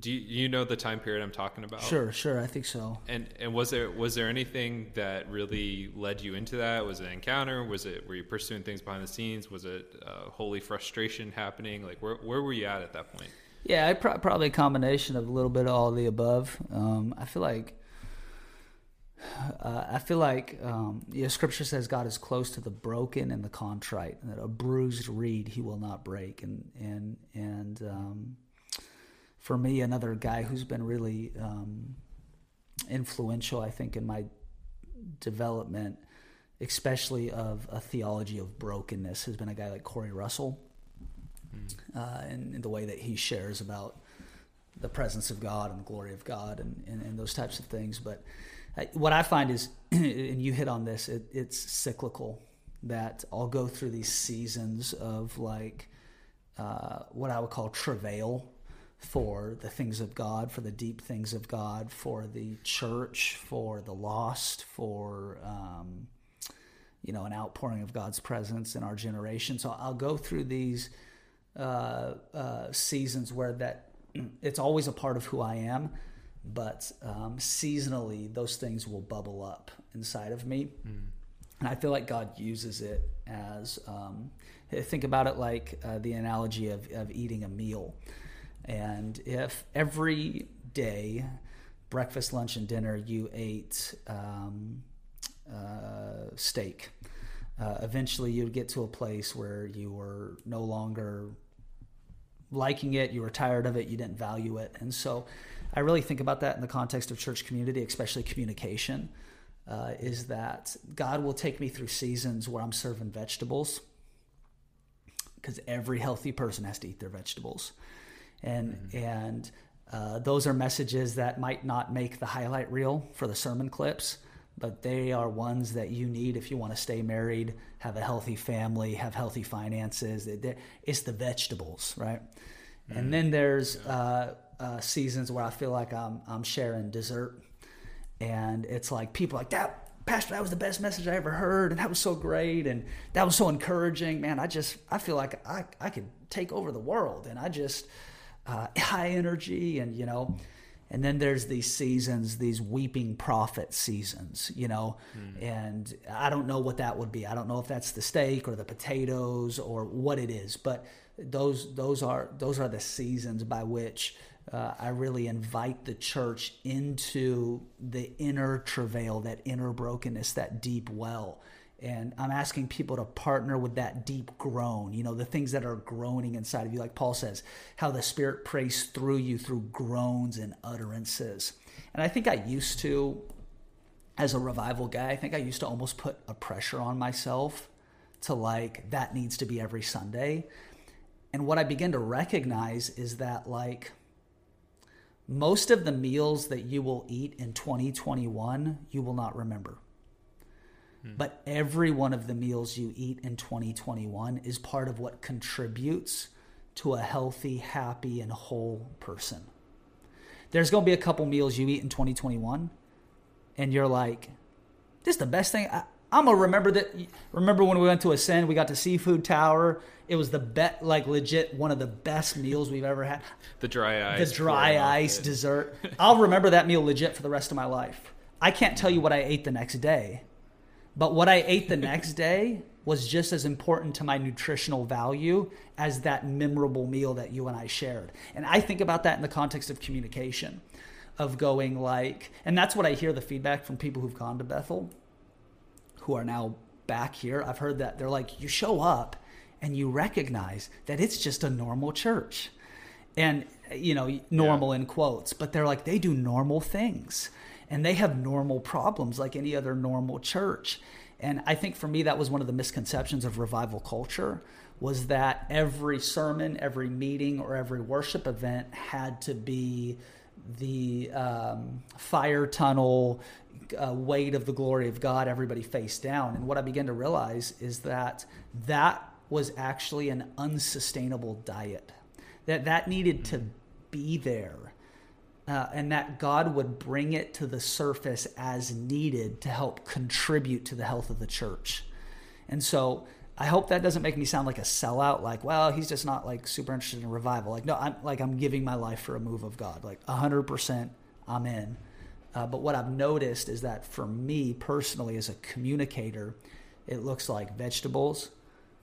do you, you, know the time period I'm talking about? Sure, sure, I think so. And and was there was there anything that really led you into that? Was it an encounter? Was it were you pursuing things behind the scenes? Was it uh, holy frustration happening? Like where where were you at at that point? Yeah, I pro- probably a combination of a little bit of all of the above. Um, I feel like uh, I feel like um, you know, Scripture says God is close to the broken and the contrite, and that a bruised reed He will not break. And and and um, for me, another guy who's been really um, influential, I think, in my development, especially of a theology of brokenness, has been a guy like Corey Russell, mm. uh, and, and the way that he shares about the presence of God and the glory of God and, and, and those types of things. But what I find is, <clears throat> and you hit on this, it, it's cyclical. That I'll go through these seasons of like uh, what I would call travail for the things of God, for the deep things of God, for the church, for the lost, for um, you know an outpouring of God's presence in our generation. So I'll go through these uh, uh, seasons where that it's always a part of who I am but um, seasonally those things will bubble up inside of me mm. and i feel like god uses it as um, think about it like uh, the analogy of, of eating a meal and if every day breakfast lunch and dinner you ate um, uh, steak uh, eventually you'd get to a place where you were no longer liking it you were tired of it you didn't value it and so I really think about that in the context of church community, especially communication. Uh, is that God will take me through seasons where I'm serving vegetables because every healthy person has to eat their vegetables, and mm-hmm. and uh, those are messages that might not make the highlight reel for the sermon clips, but they are ones that you need if you want to stay married, have a healthy family, have healthy finances. It's the vegetables, right? Mm-hmm. And then there's uh, uh, seasons where I feel like I'm I'm sharing dessert, and it's like people like that. Pastor, that was the best message I ever heard, and that was so great, and that was so encouraging. Man, I just I feel like I I could take over the world, and I just uh, <laughs> high energy, and you know. And then there's these seasons, these weeping prophet seasons, you know, mm. and I don't know what that would be. I don't know if that's the steak or the potatoes or what it is, but those those are those are the seasons by which uh, I really invite the church into the inner travail, that inner brokenness, that deep well. And I'm asking people to partner with that deep groan, you know, the things that are groaning inside of you, like Paul says, how the Spirit prays through you through groans and utterances. And I think I used to, as a revival guy, I think I used to almost put a pressure on myself to like, that needs to be every Sunday. And what I begin to recognize is that, like, most of the meals that you will eat in 2021, you will not remember. Hmm. But every one of the meals you eat in 2021 is part of what contributes to a healthy, happy, and whole person. There's going to be a couple meals you eat in 2021, and you're like, this is the best thing. I, I'm gonna remember that. Remember when we went to Ascend, we got to Seafood Tower. It was the bet, like legit, one of the best meals we've ever had. The dry ice, the dry ice dessert. I'll remember that meal legit for the rest of my life. I can't tell you what I ate the next day, but what I ate the next day was just as important to my nutritional value as that memorable meal that you and I shared. And I think about that in the context of communication, of going like, and that's what I hear the feedback from people who've gone to Bethel who are now back here, I've heard that they're like, you show up and you recognize that it's just a normal church. And, you know, normal yeah. in quotes, but they're like, they do normal things and they have normal problems like any other normal church. And I think for me, that was one of the misconceptions of revival culture was that every sermon, every meeting, or every worship event had to be the um, fire tunnel, uh, weight of the glory of God, everybody face down. And what I began to realize is that that was actually an unsustainable diet. That that needed to be there, uh, and that God would bring it to the surface as needed to help contribute to the health of the church. And so I hope that doesn't make me sound like a sellout, like, well, he's just not like super interested in revival. Like, no, I'm like I'm giving my life for a move of God. Like hundred percent I'm in. Uh, but what I've noticed is that for me personally, as a communicator, it looks like vegetables,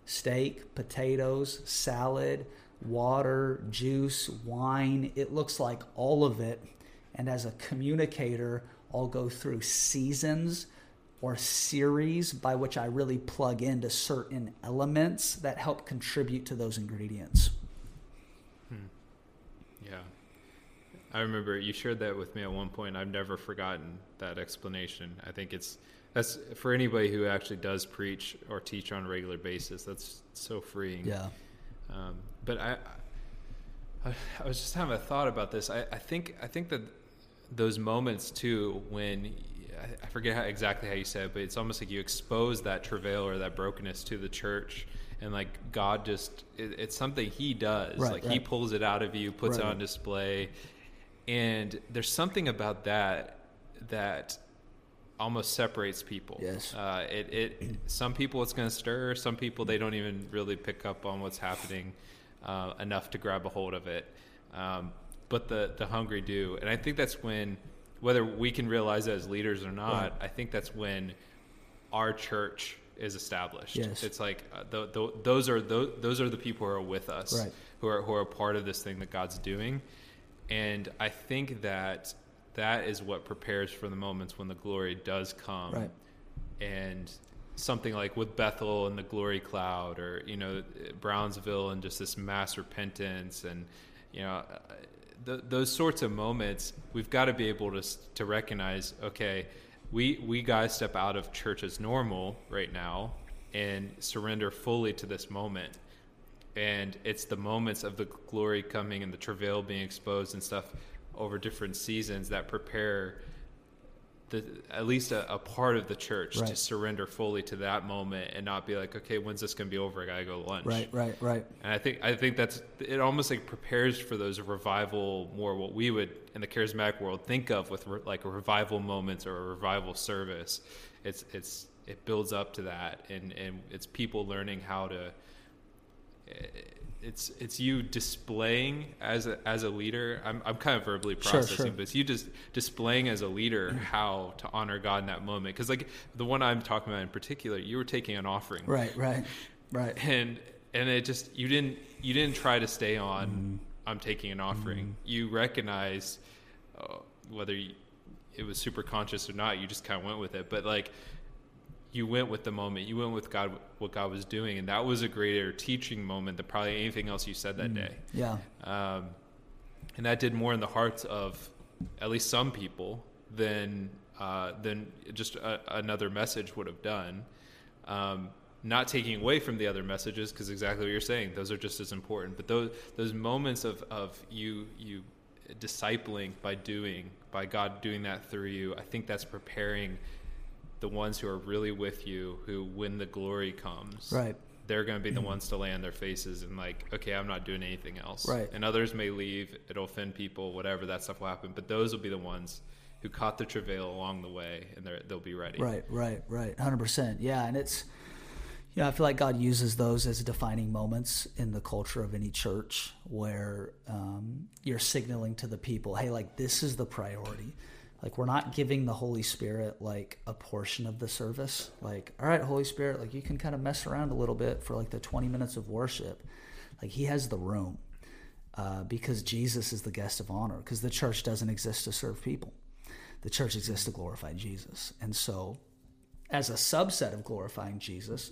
steak, potatoes, salad, water, juice, wine. It looks like all of it. And as a communicator, I'll go through seasons or series by which I really plug into certain elements that help contribute to those ingredients. Yeah. I remember you shared that with me at one point. I've never forgotten that explanation. I think it's that's for anybody who actually does preach or teach on a regular basis. That's so freeing. Yeah. Um, but I, I, I was just having a thought about this. I, I think I think that those moments too, when I, I forget how, exactly how you said, it, but it's almost like you expose that travail or that brokenness to the church, and like God just it, it's something He does. Right, like right. He pulls it out of you, puts it on display, and there's something about that that almost separates people. Yes. Uh, it, it some people it's going to stir. Some people they don't even really pick up on what's happening uh, enough to grab a hold of it. Um, but the the hungry do, and I think that's when whether we can realize it as leaders or not. I think that's when our church is established. Yes. It's like uh, th- th- those are those, those are the people who are with us, Right. who are who are part of this thing that God's doing, and I think that that is what prepares for the moments when the glory does come, Right. and something like with Bethel and the glory cloud, or you know Brownsville and just this mass repentance, and you know th- those sorts of moments, we've got to be able to to recognize, okay, we we guys step out of church as normal right now and surrender fully to this moment. And it's the moments of the glory coming and the travail being exposed and stuff over different seasons that prepare the at least a, a part of the church to surrender fully to that moment and not be like, okay, when's this gonna be over? I gotta go to lunch. Right, right, right. And I think I think that's it. Almost like prepares for those revival more what we would in the charismatic world think of with re, like a revival moments or a revival service. It's it's it builds up to that, and and it's people learning how to. It's it's you displaying as a, as a leader. I'm I'm kind of verbally processing, sure. but it's you just displaying as a leader <clears throat> how to honor God in that moment. Because like the one I'm talking about in particular, you were taking an offering, Right, right, right. and and it just you didn't you didn't try to stay on i'm taking an offering you recognize uh, whether you, it was super conscious or not you just kind of went with it but like you went with the moment. You went with god what god was doing. And that was a greater teaching moment than probably anything else you said that day. Yeah, um, and that did more in the hearts of at least some people than uh, than just a, another message would have done. Um, not taking away from the other messages, because exactly what you're saying, those are just as important. But those those moments of, of you you discipling by doing, by God doing that through you, I think that's preparing the ones who are really with you, who when the glory comes, Right. they're going to be the ones to lay on their faces and like, okay, I'm not doing anything else. Right. And others may leave, it'll offend people, whatever, that stuff will happen. But those will be the ones who caught the travail along the way and they'll be ready. Right, right, right. Hundred percent. Yeah, and it's you know, I feel like God uses those as defining moments in the culture of any church where um, you're signaling to the people, hey, like this is the priority. Like we're not giving the Holy Spirit like a portion of the service. Like, all right, Holy Spirit, like you can kind of mess around a little bit for like the 20 minutes of worship. Like he has the room uh, because Jesus is the guest of honor. Because the church doesn't exist to serve people. The church exists to glorify Jesus, and so as a subset of glorifying Jesus,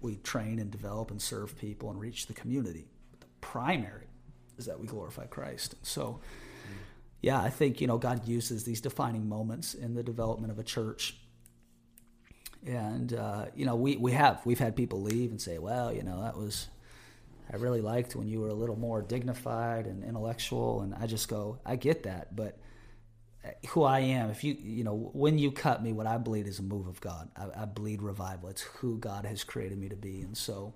we train and develop and serve people and reach the community. But the primary is that we glorify Christ. and So, yeah, I think you know God uses these defining moments in the development of a church. And uh, you know, we we have we've had people leave and say, "Well, you know, that was I really liked when you were a little more dignified and intellectual." And I just go, "I get that, but." who I am. If you, you know, when you cut me, what I bleed is a move of God. I, I bleed revival. It's who God has created me to be. And so,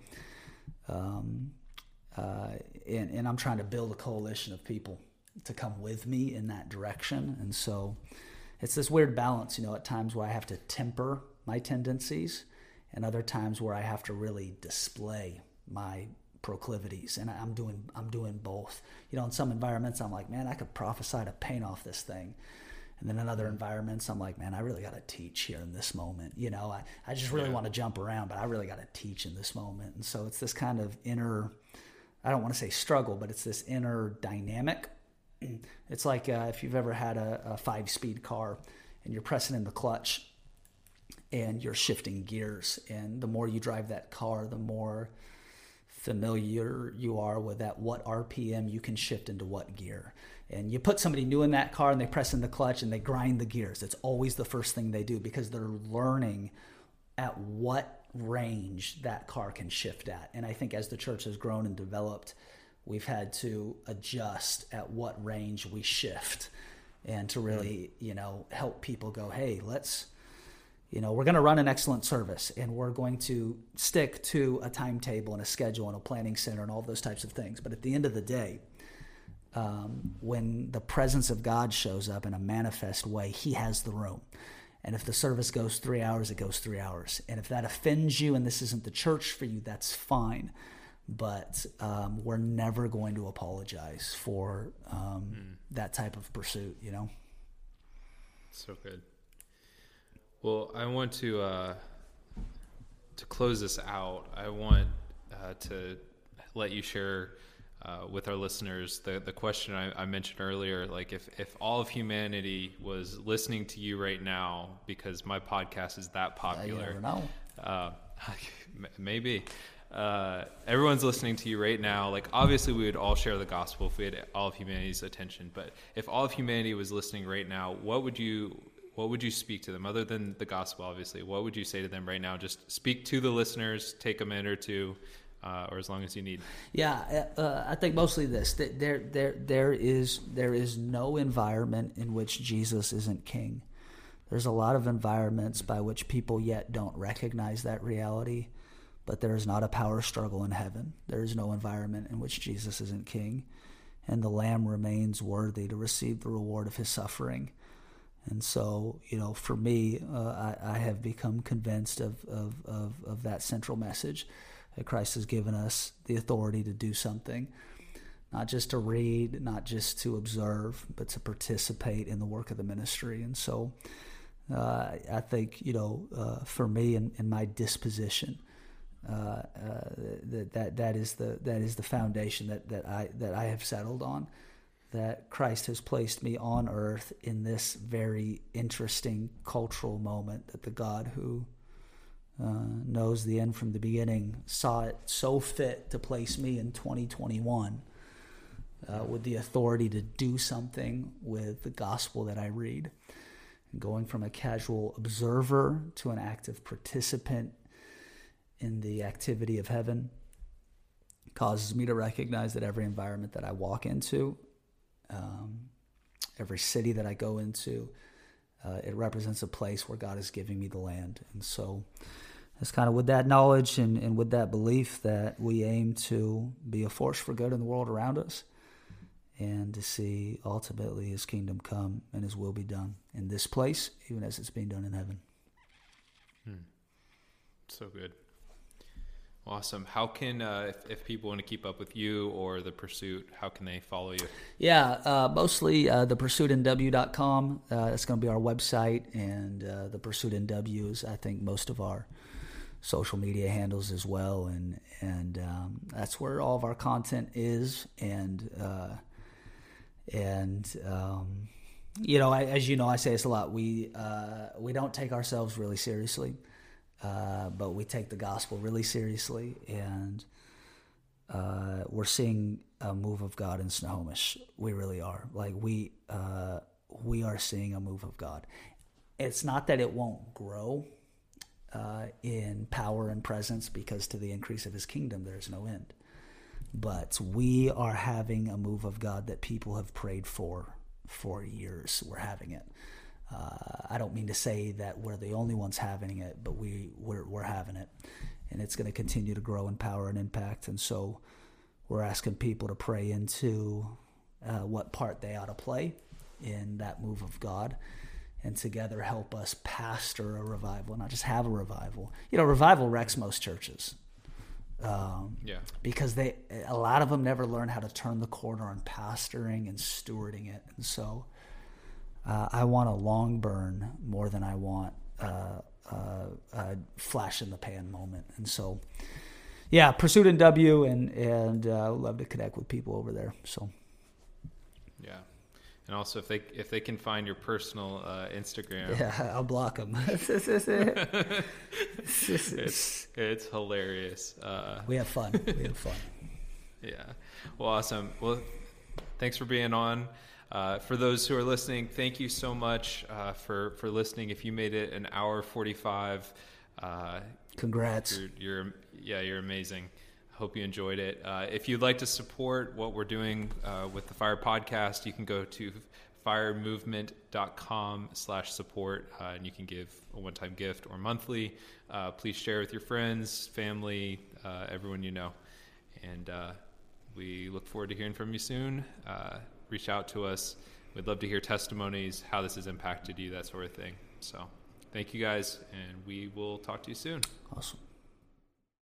um, uh, and, and I'm trying to build a coalition of people to come with me in that direction. And so it's this weird balance, you know, at times where I have to temper my tendencies and other times where I have to really display my proclivities and I'm doing I'm doing both. You know, in some environments I'm like, man, I could prophesy to paint off this thing. And then in other environments I'm like, man, I really got to teach here in this moment. You know, I, I just really Yeah. want to jump around, but I really got to teach in this moment. And so it's this kind of inner I don't want to say struggle, but it's this inner dynamic it's like uh, if you've ever had a, a five speed car and you're pressing in the clutch and you're shifting gears. And the more you drive that car, the more familiar you are with that what RPM you can shift into what gear. And you put somebody new in that car and they press in the clutch and they grind the gears. It's always the first thing they do because they're learning at what range that car can shift at. And I think as the church has grown and developed, we've had to adjust at what range we shift and to really, you know, help people go, hey, let's you know, we're going to run an excellent service and we're going to stick to a timetable and a schedule and a planning center and all those types of things. But at the end of the day, um, when the presence of God shows up in a manifest way, He has the room. And if the service goes three hours, it goes three hours. And if that offends you and this isn't the church for you, that's fine. But um, we're never going to apologize for um, mm. that type of pursuit, you know? So good. Well, I want to uh, to close this out. I want uh, to let you share uh, with our listeners the the question I, I, mentioned earlier. Like, if if all of humanity was listening to you right now because my podcast is that popular, uh, <laughs> maybe. Uh, everyone's listening to you right now. Like, obviously, we would all share the gospel if we had all of humanity's attention. But if all of humanity was listening right now, what would you what would you speak to them other than the gospel obviously what would you say to them right now just speak to the listeners take a minute or two uh, or as long as you need yeah uh, uh i think mostly this there there there is there is no environment in which jesus isn't king there's a lot of environments by which people yet don't recognize that reality but there is not a power struggle in heaven. There is no environment in which jesus isn't king. And the lamb remains worthy to receive the reward of his suffering. And so, you know, for me, uh, I, I, have become convinced of, of, of, of, that central message that Christ has given us the authority to do something, not just to read, not just to observe, but to participate in the work of the ministry. And so, uh, I think, you know, uh, for me and, and my disposition, uh, uh, that, that that is the that is the foundation that, that I that I have settled on that Christ has placed me on earth in this very interesting cultural moment that the God who uh, knows the end from the beginning saw it so fit to place me in 2021 uh, with the authority to do something with the gospel that I read. And going from a casual observer to an active participant in the activity of heaven causes me to recognize that every environment that I walk into um, every city that I go into, uh, it represents a place where God is giving me the land. And so it's kind of with that knowledge and, and with that belief that we aim to be a force for good in the world around us and to see ultimately his kingdom come and his will be done in this place, even as it's being done in heaven. Hmm. So good. Awesome. How can, uh, if, if, people want to keep up with you or the pursuit, how can they follow you? Yeah, uh, mostly uh, thepursuitnw.com. Uh, that's going to be our website, and uh, the Pursuit is, I think, most of our social media handles as well, and and um, that's where all of our content is, and uh, and um, you know, I, as you know, I say this a lot. We uh, we don't take ourselves really seriously. Uh, but we take the gospel really seriously, and uh, we're seeing a move of God in Snohomish. We really are. Like we uh, we are seeing a move of God. It's not that it won't grow uh, in power and presence, because to the increase of His kingdom there is no end. But we are having a move of God that people have prayed for for years. We're having it. Uh, I don't mean to say that we're the only ones having it, but we we're, we're having it, and it's going to continue to grow in power and impact. And so, we're asking people to pray into uh, what part they ought to play in that move of God, and together help us pastor a revival, not just have a revival. You know, revival wrecks most churches. Um, yeah. Because they, a lot of them never learn how to turn the corner on pastoring and stewarding it, and so uh, I want a long burn more than I want uh, uh, a flash in the pan moment. And so, yeah, Pursuit NW, and and uh, love to connect with people over there. So, yeah, And also, if they if they can find your personal uh, Instagram, Yeah, <laughs> I'll block them. <laughs> it's it's hilarious. Uh, we have fun. We have fun. <laughs> yeah. Well, awesome. Well, thanks for being on. Uh, for those who are listening, thank you so much uh, for for listening. If you made it an hour forty five, uh, Congrats. you're, you're yeah, you're amazing. Hope you enjoyed it. Uh, if you'd like to support what we're doing uh, with the Fire Podcast, you can go to firemovement.com slash support uh, and you can give a one-time gift or monthly. Uh, please share with your friends, family, uh, everyone you know. And uh, we look forward to hearing from you soon. Reach out to us. We'd love to hear testimonies, how this has impacted you, that sort of thing. So thank you guys, and we will talk to you soon. Awesome.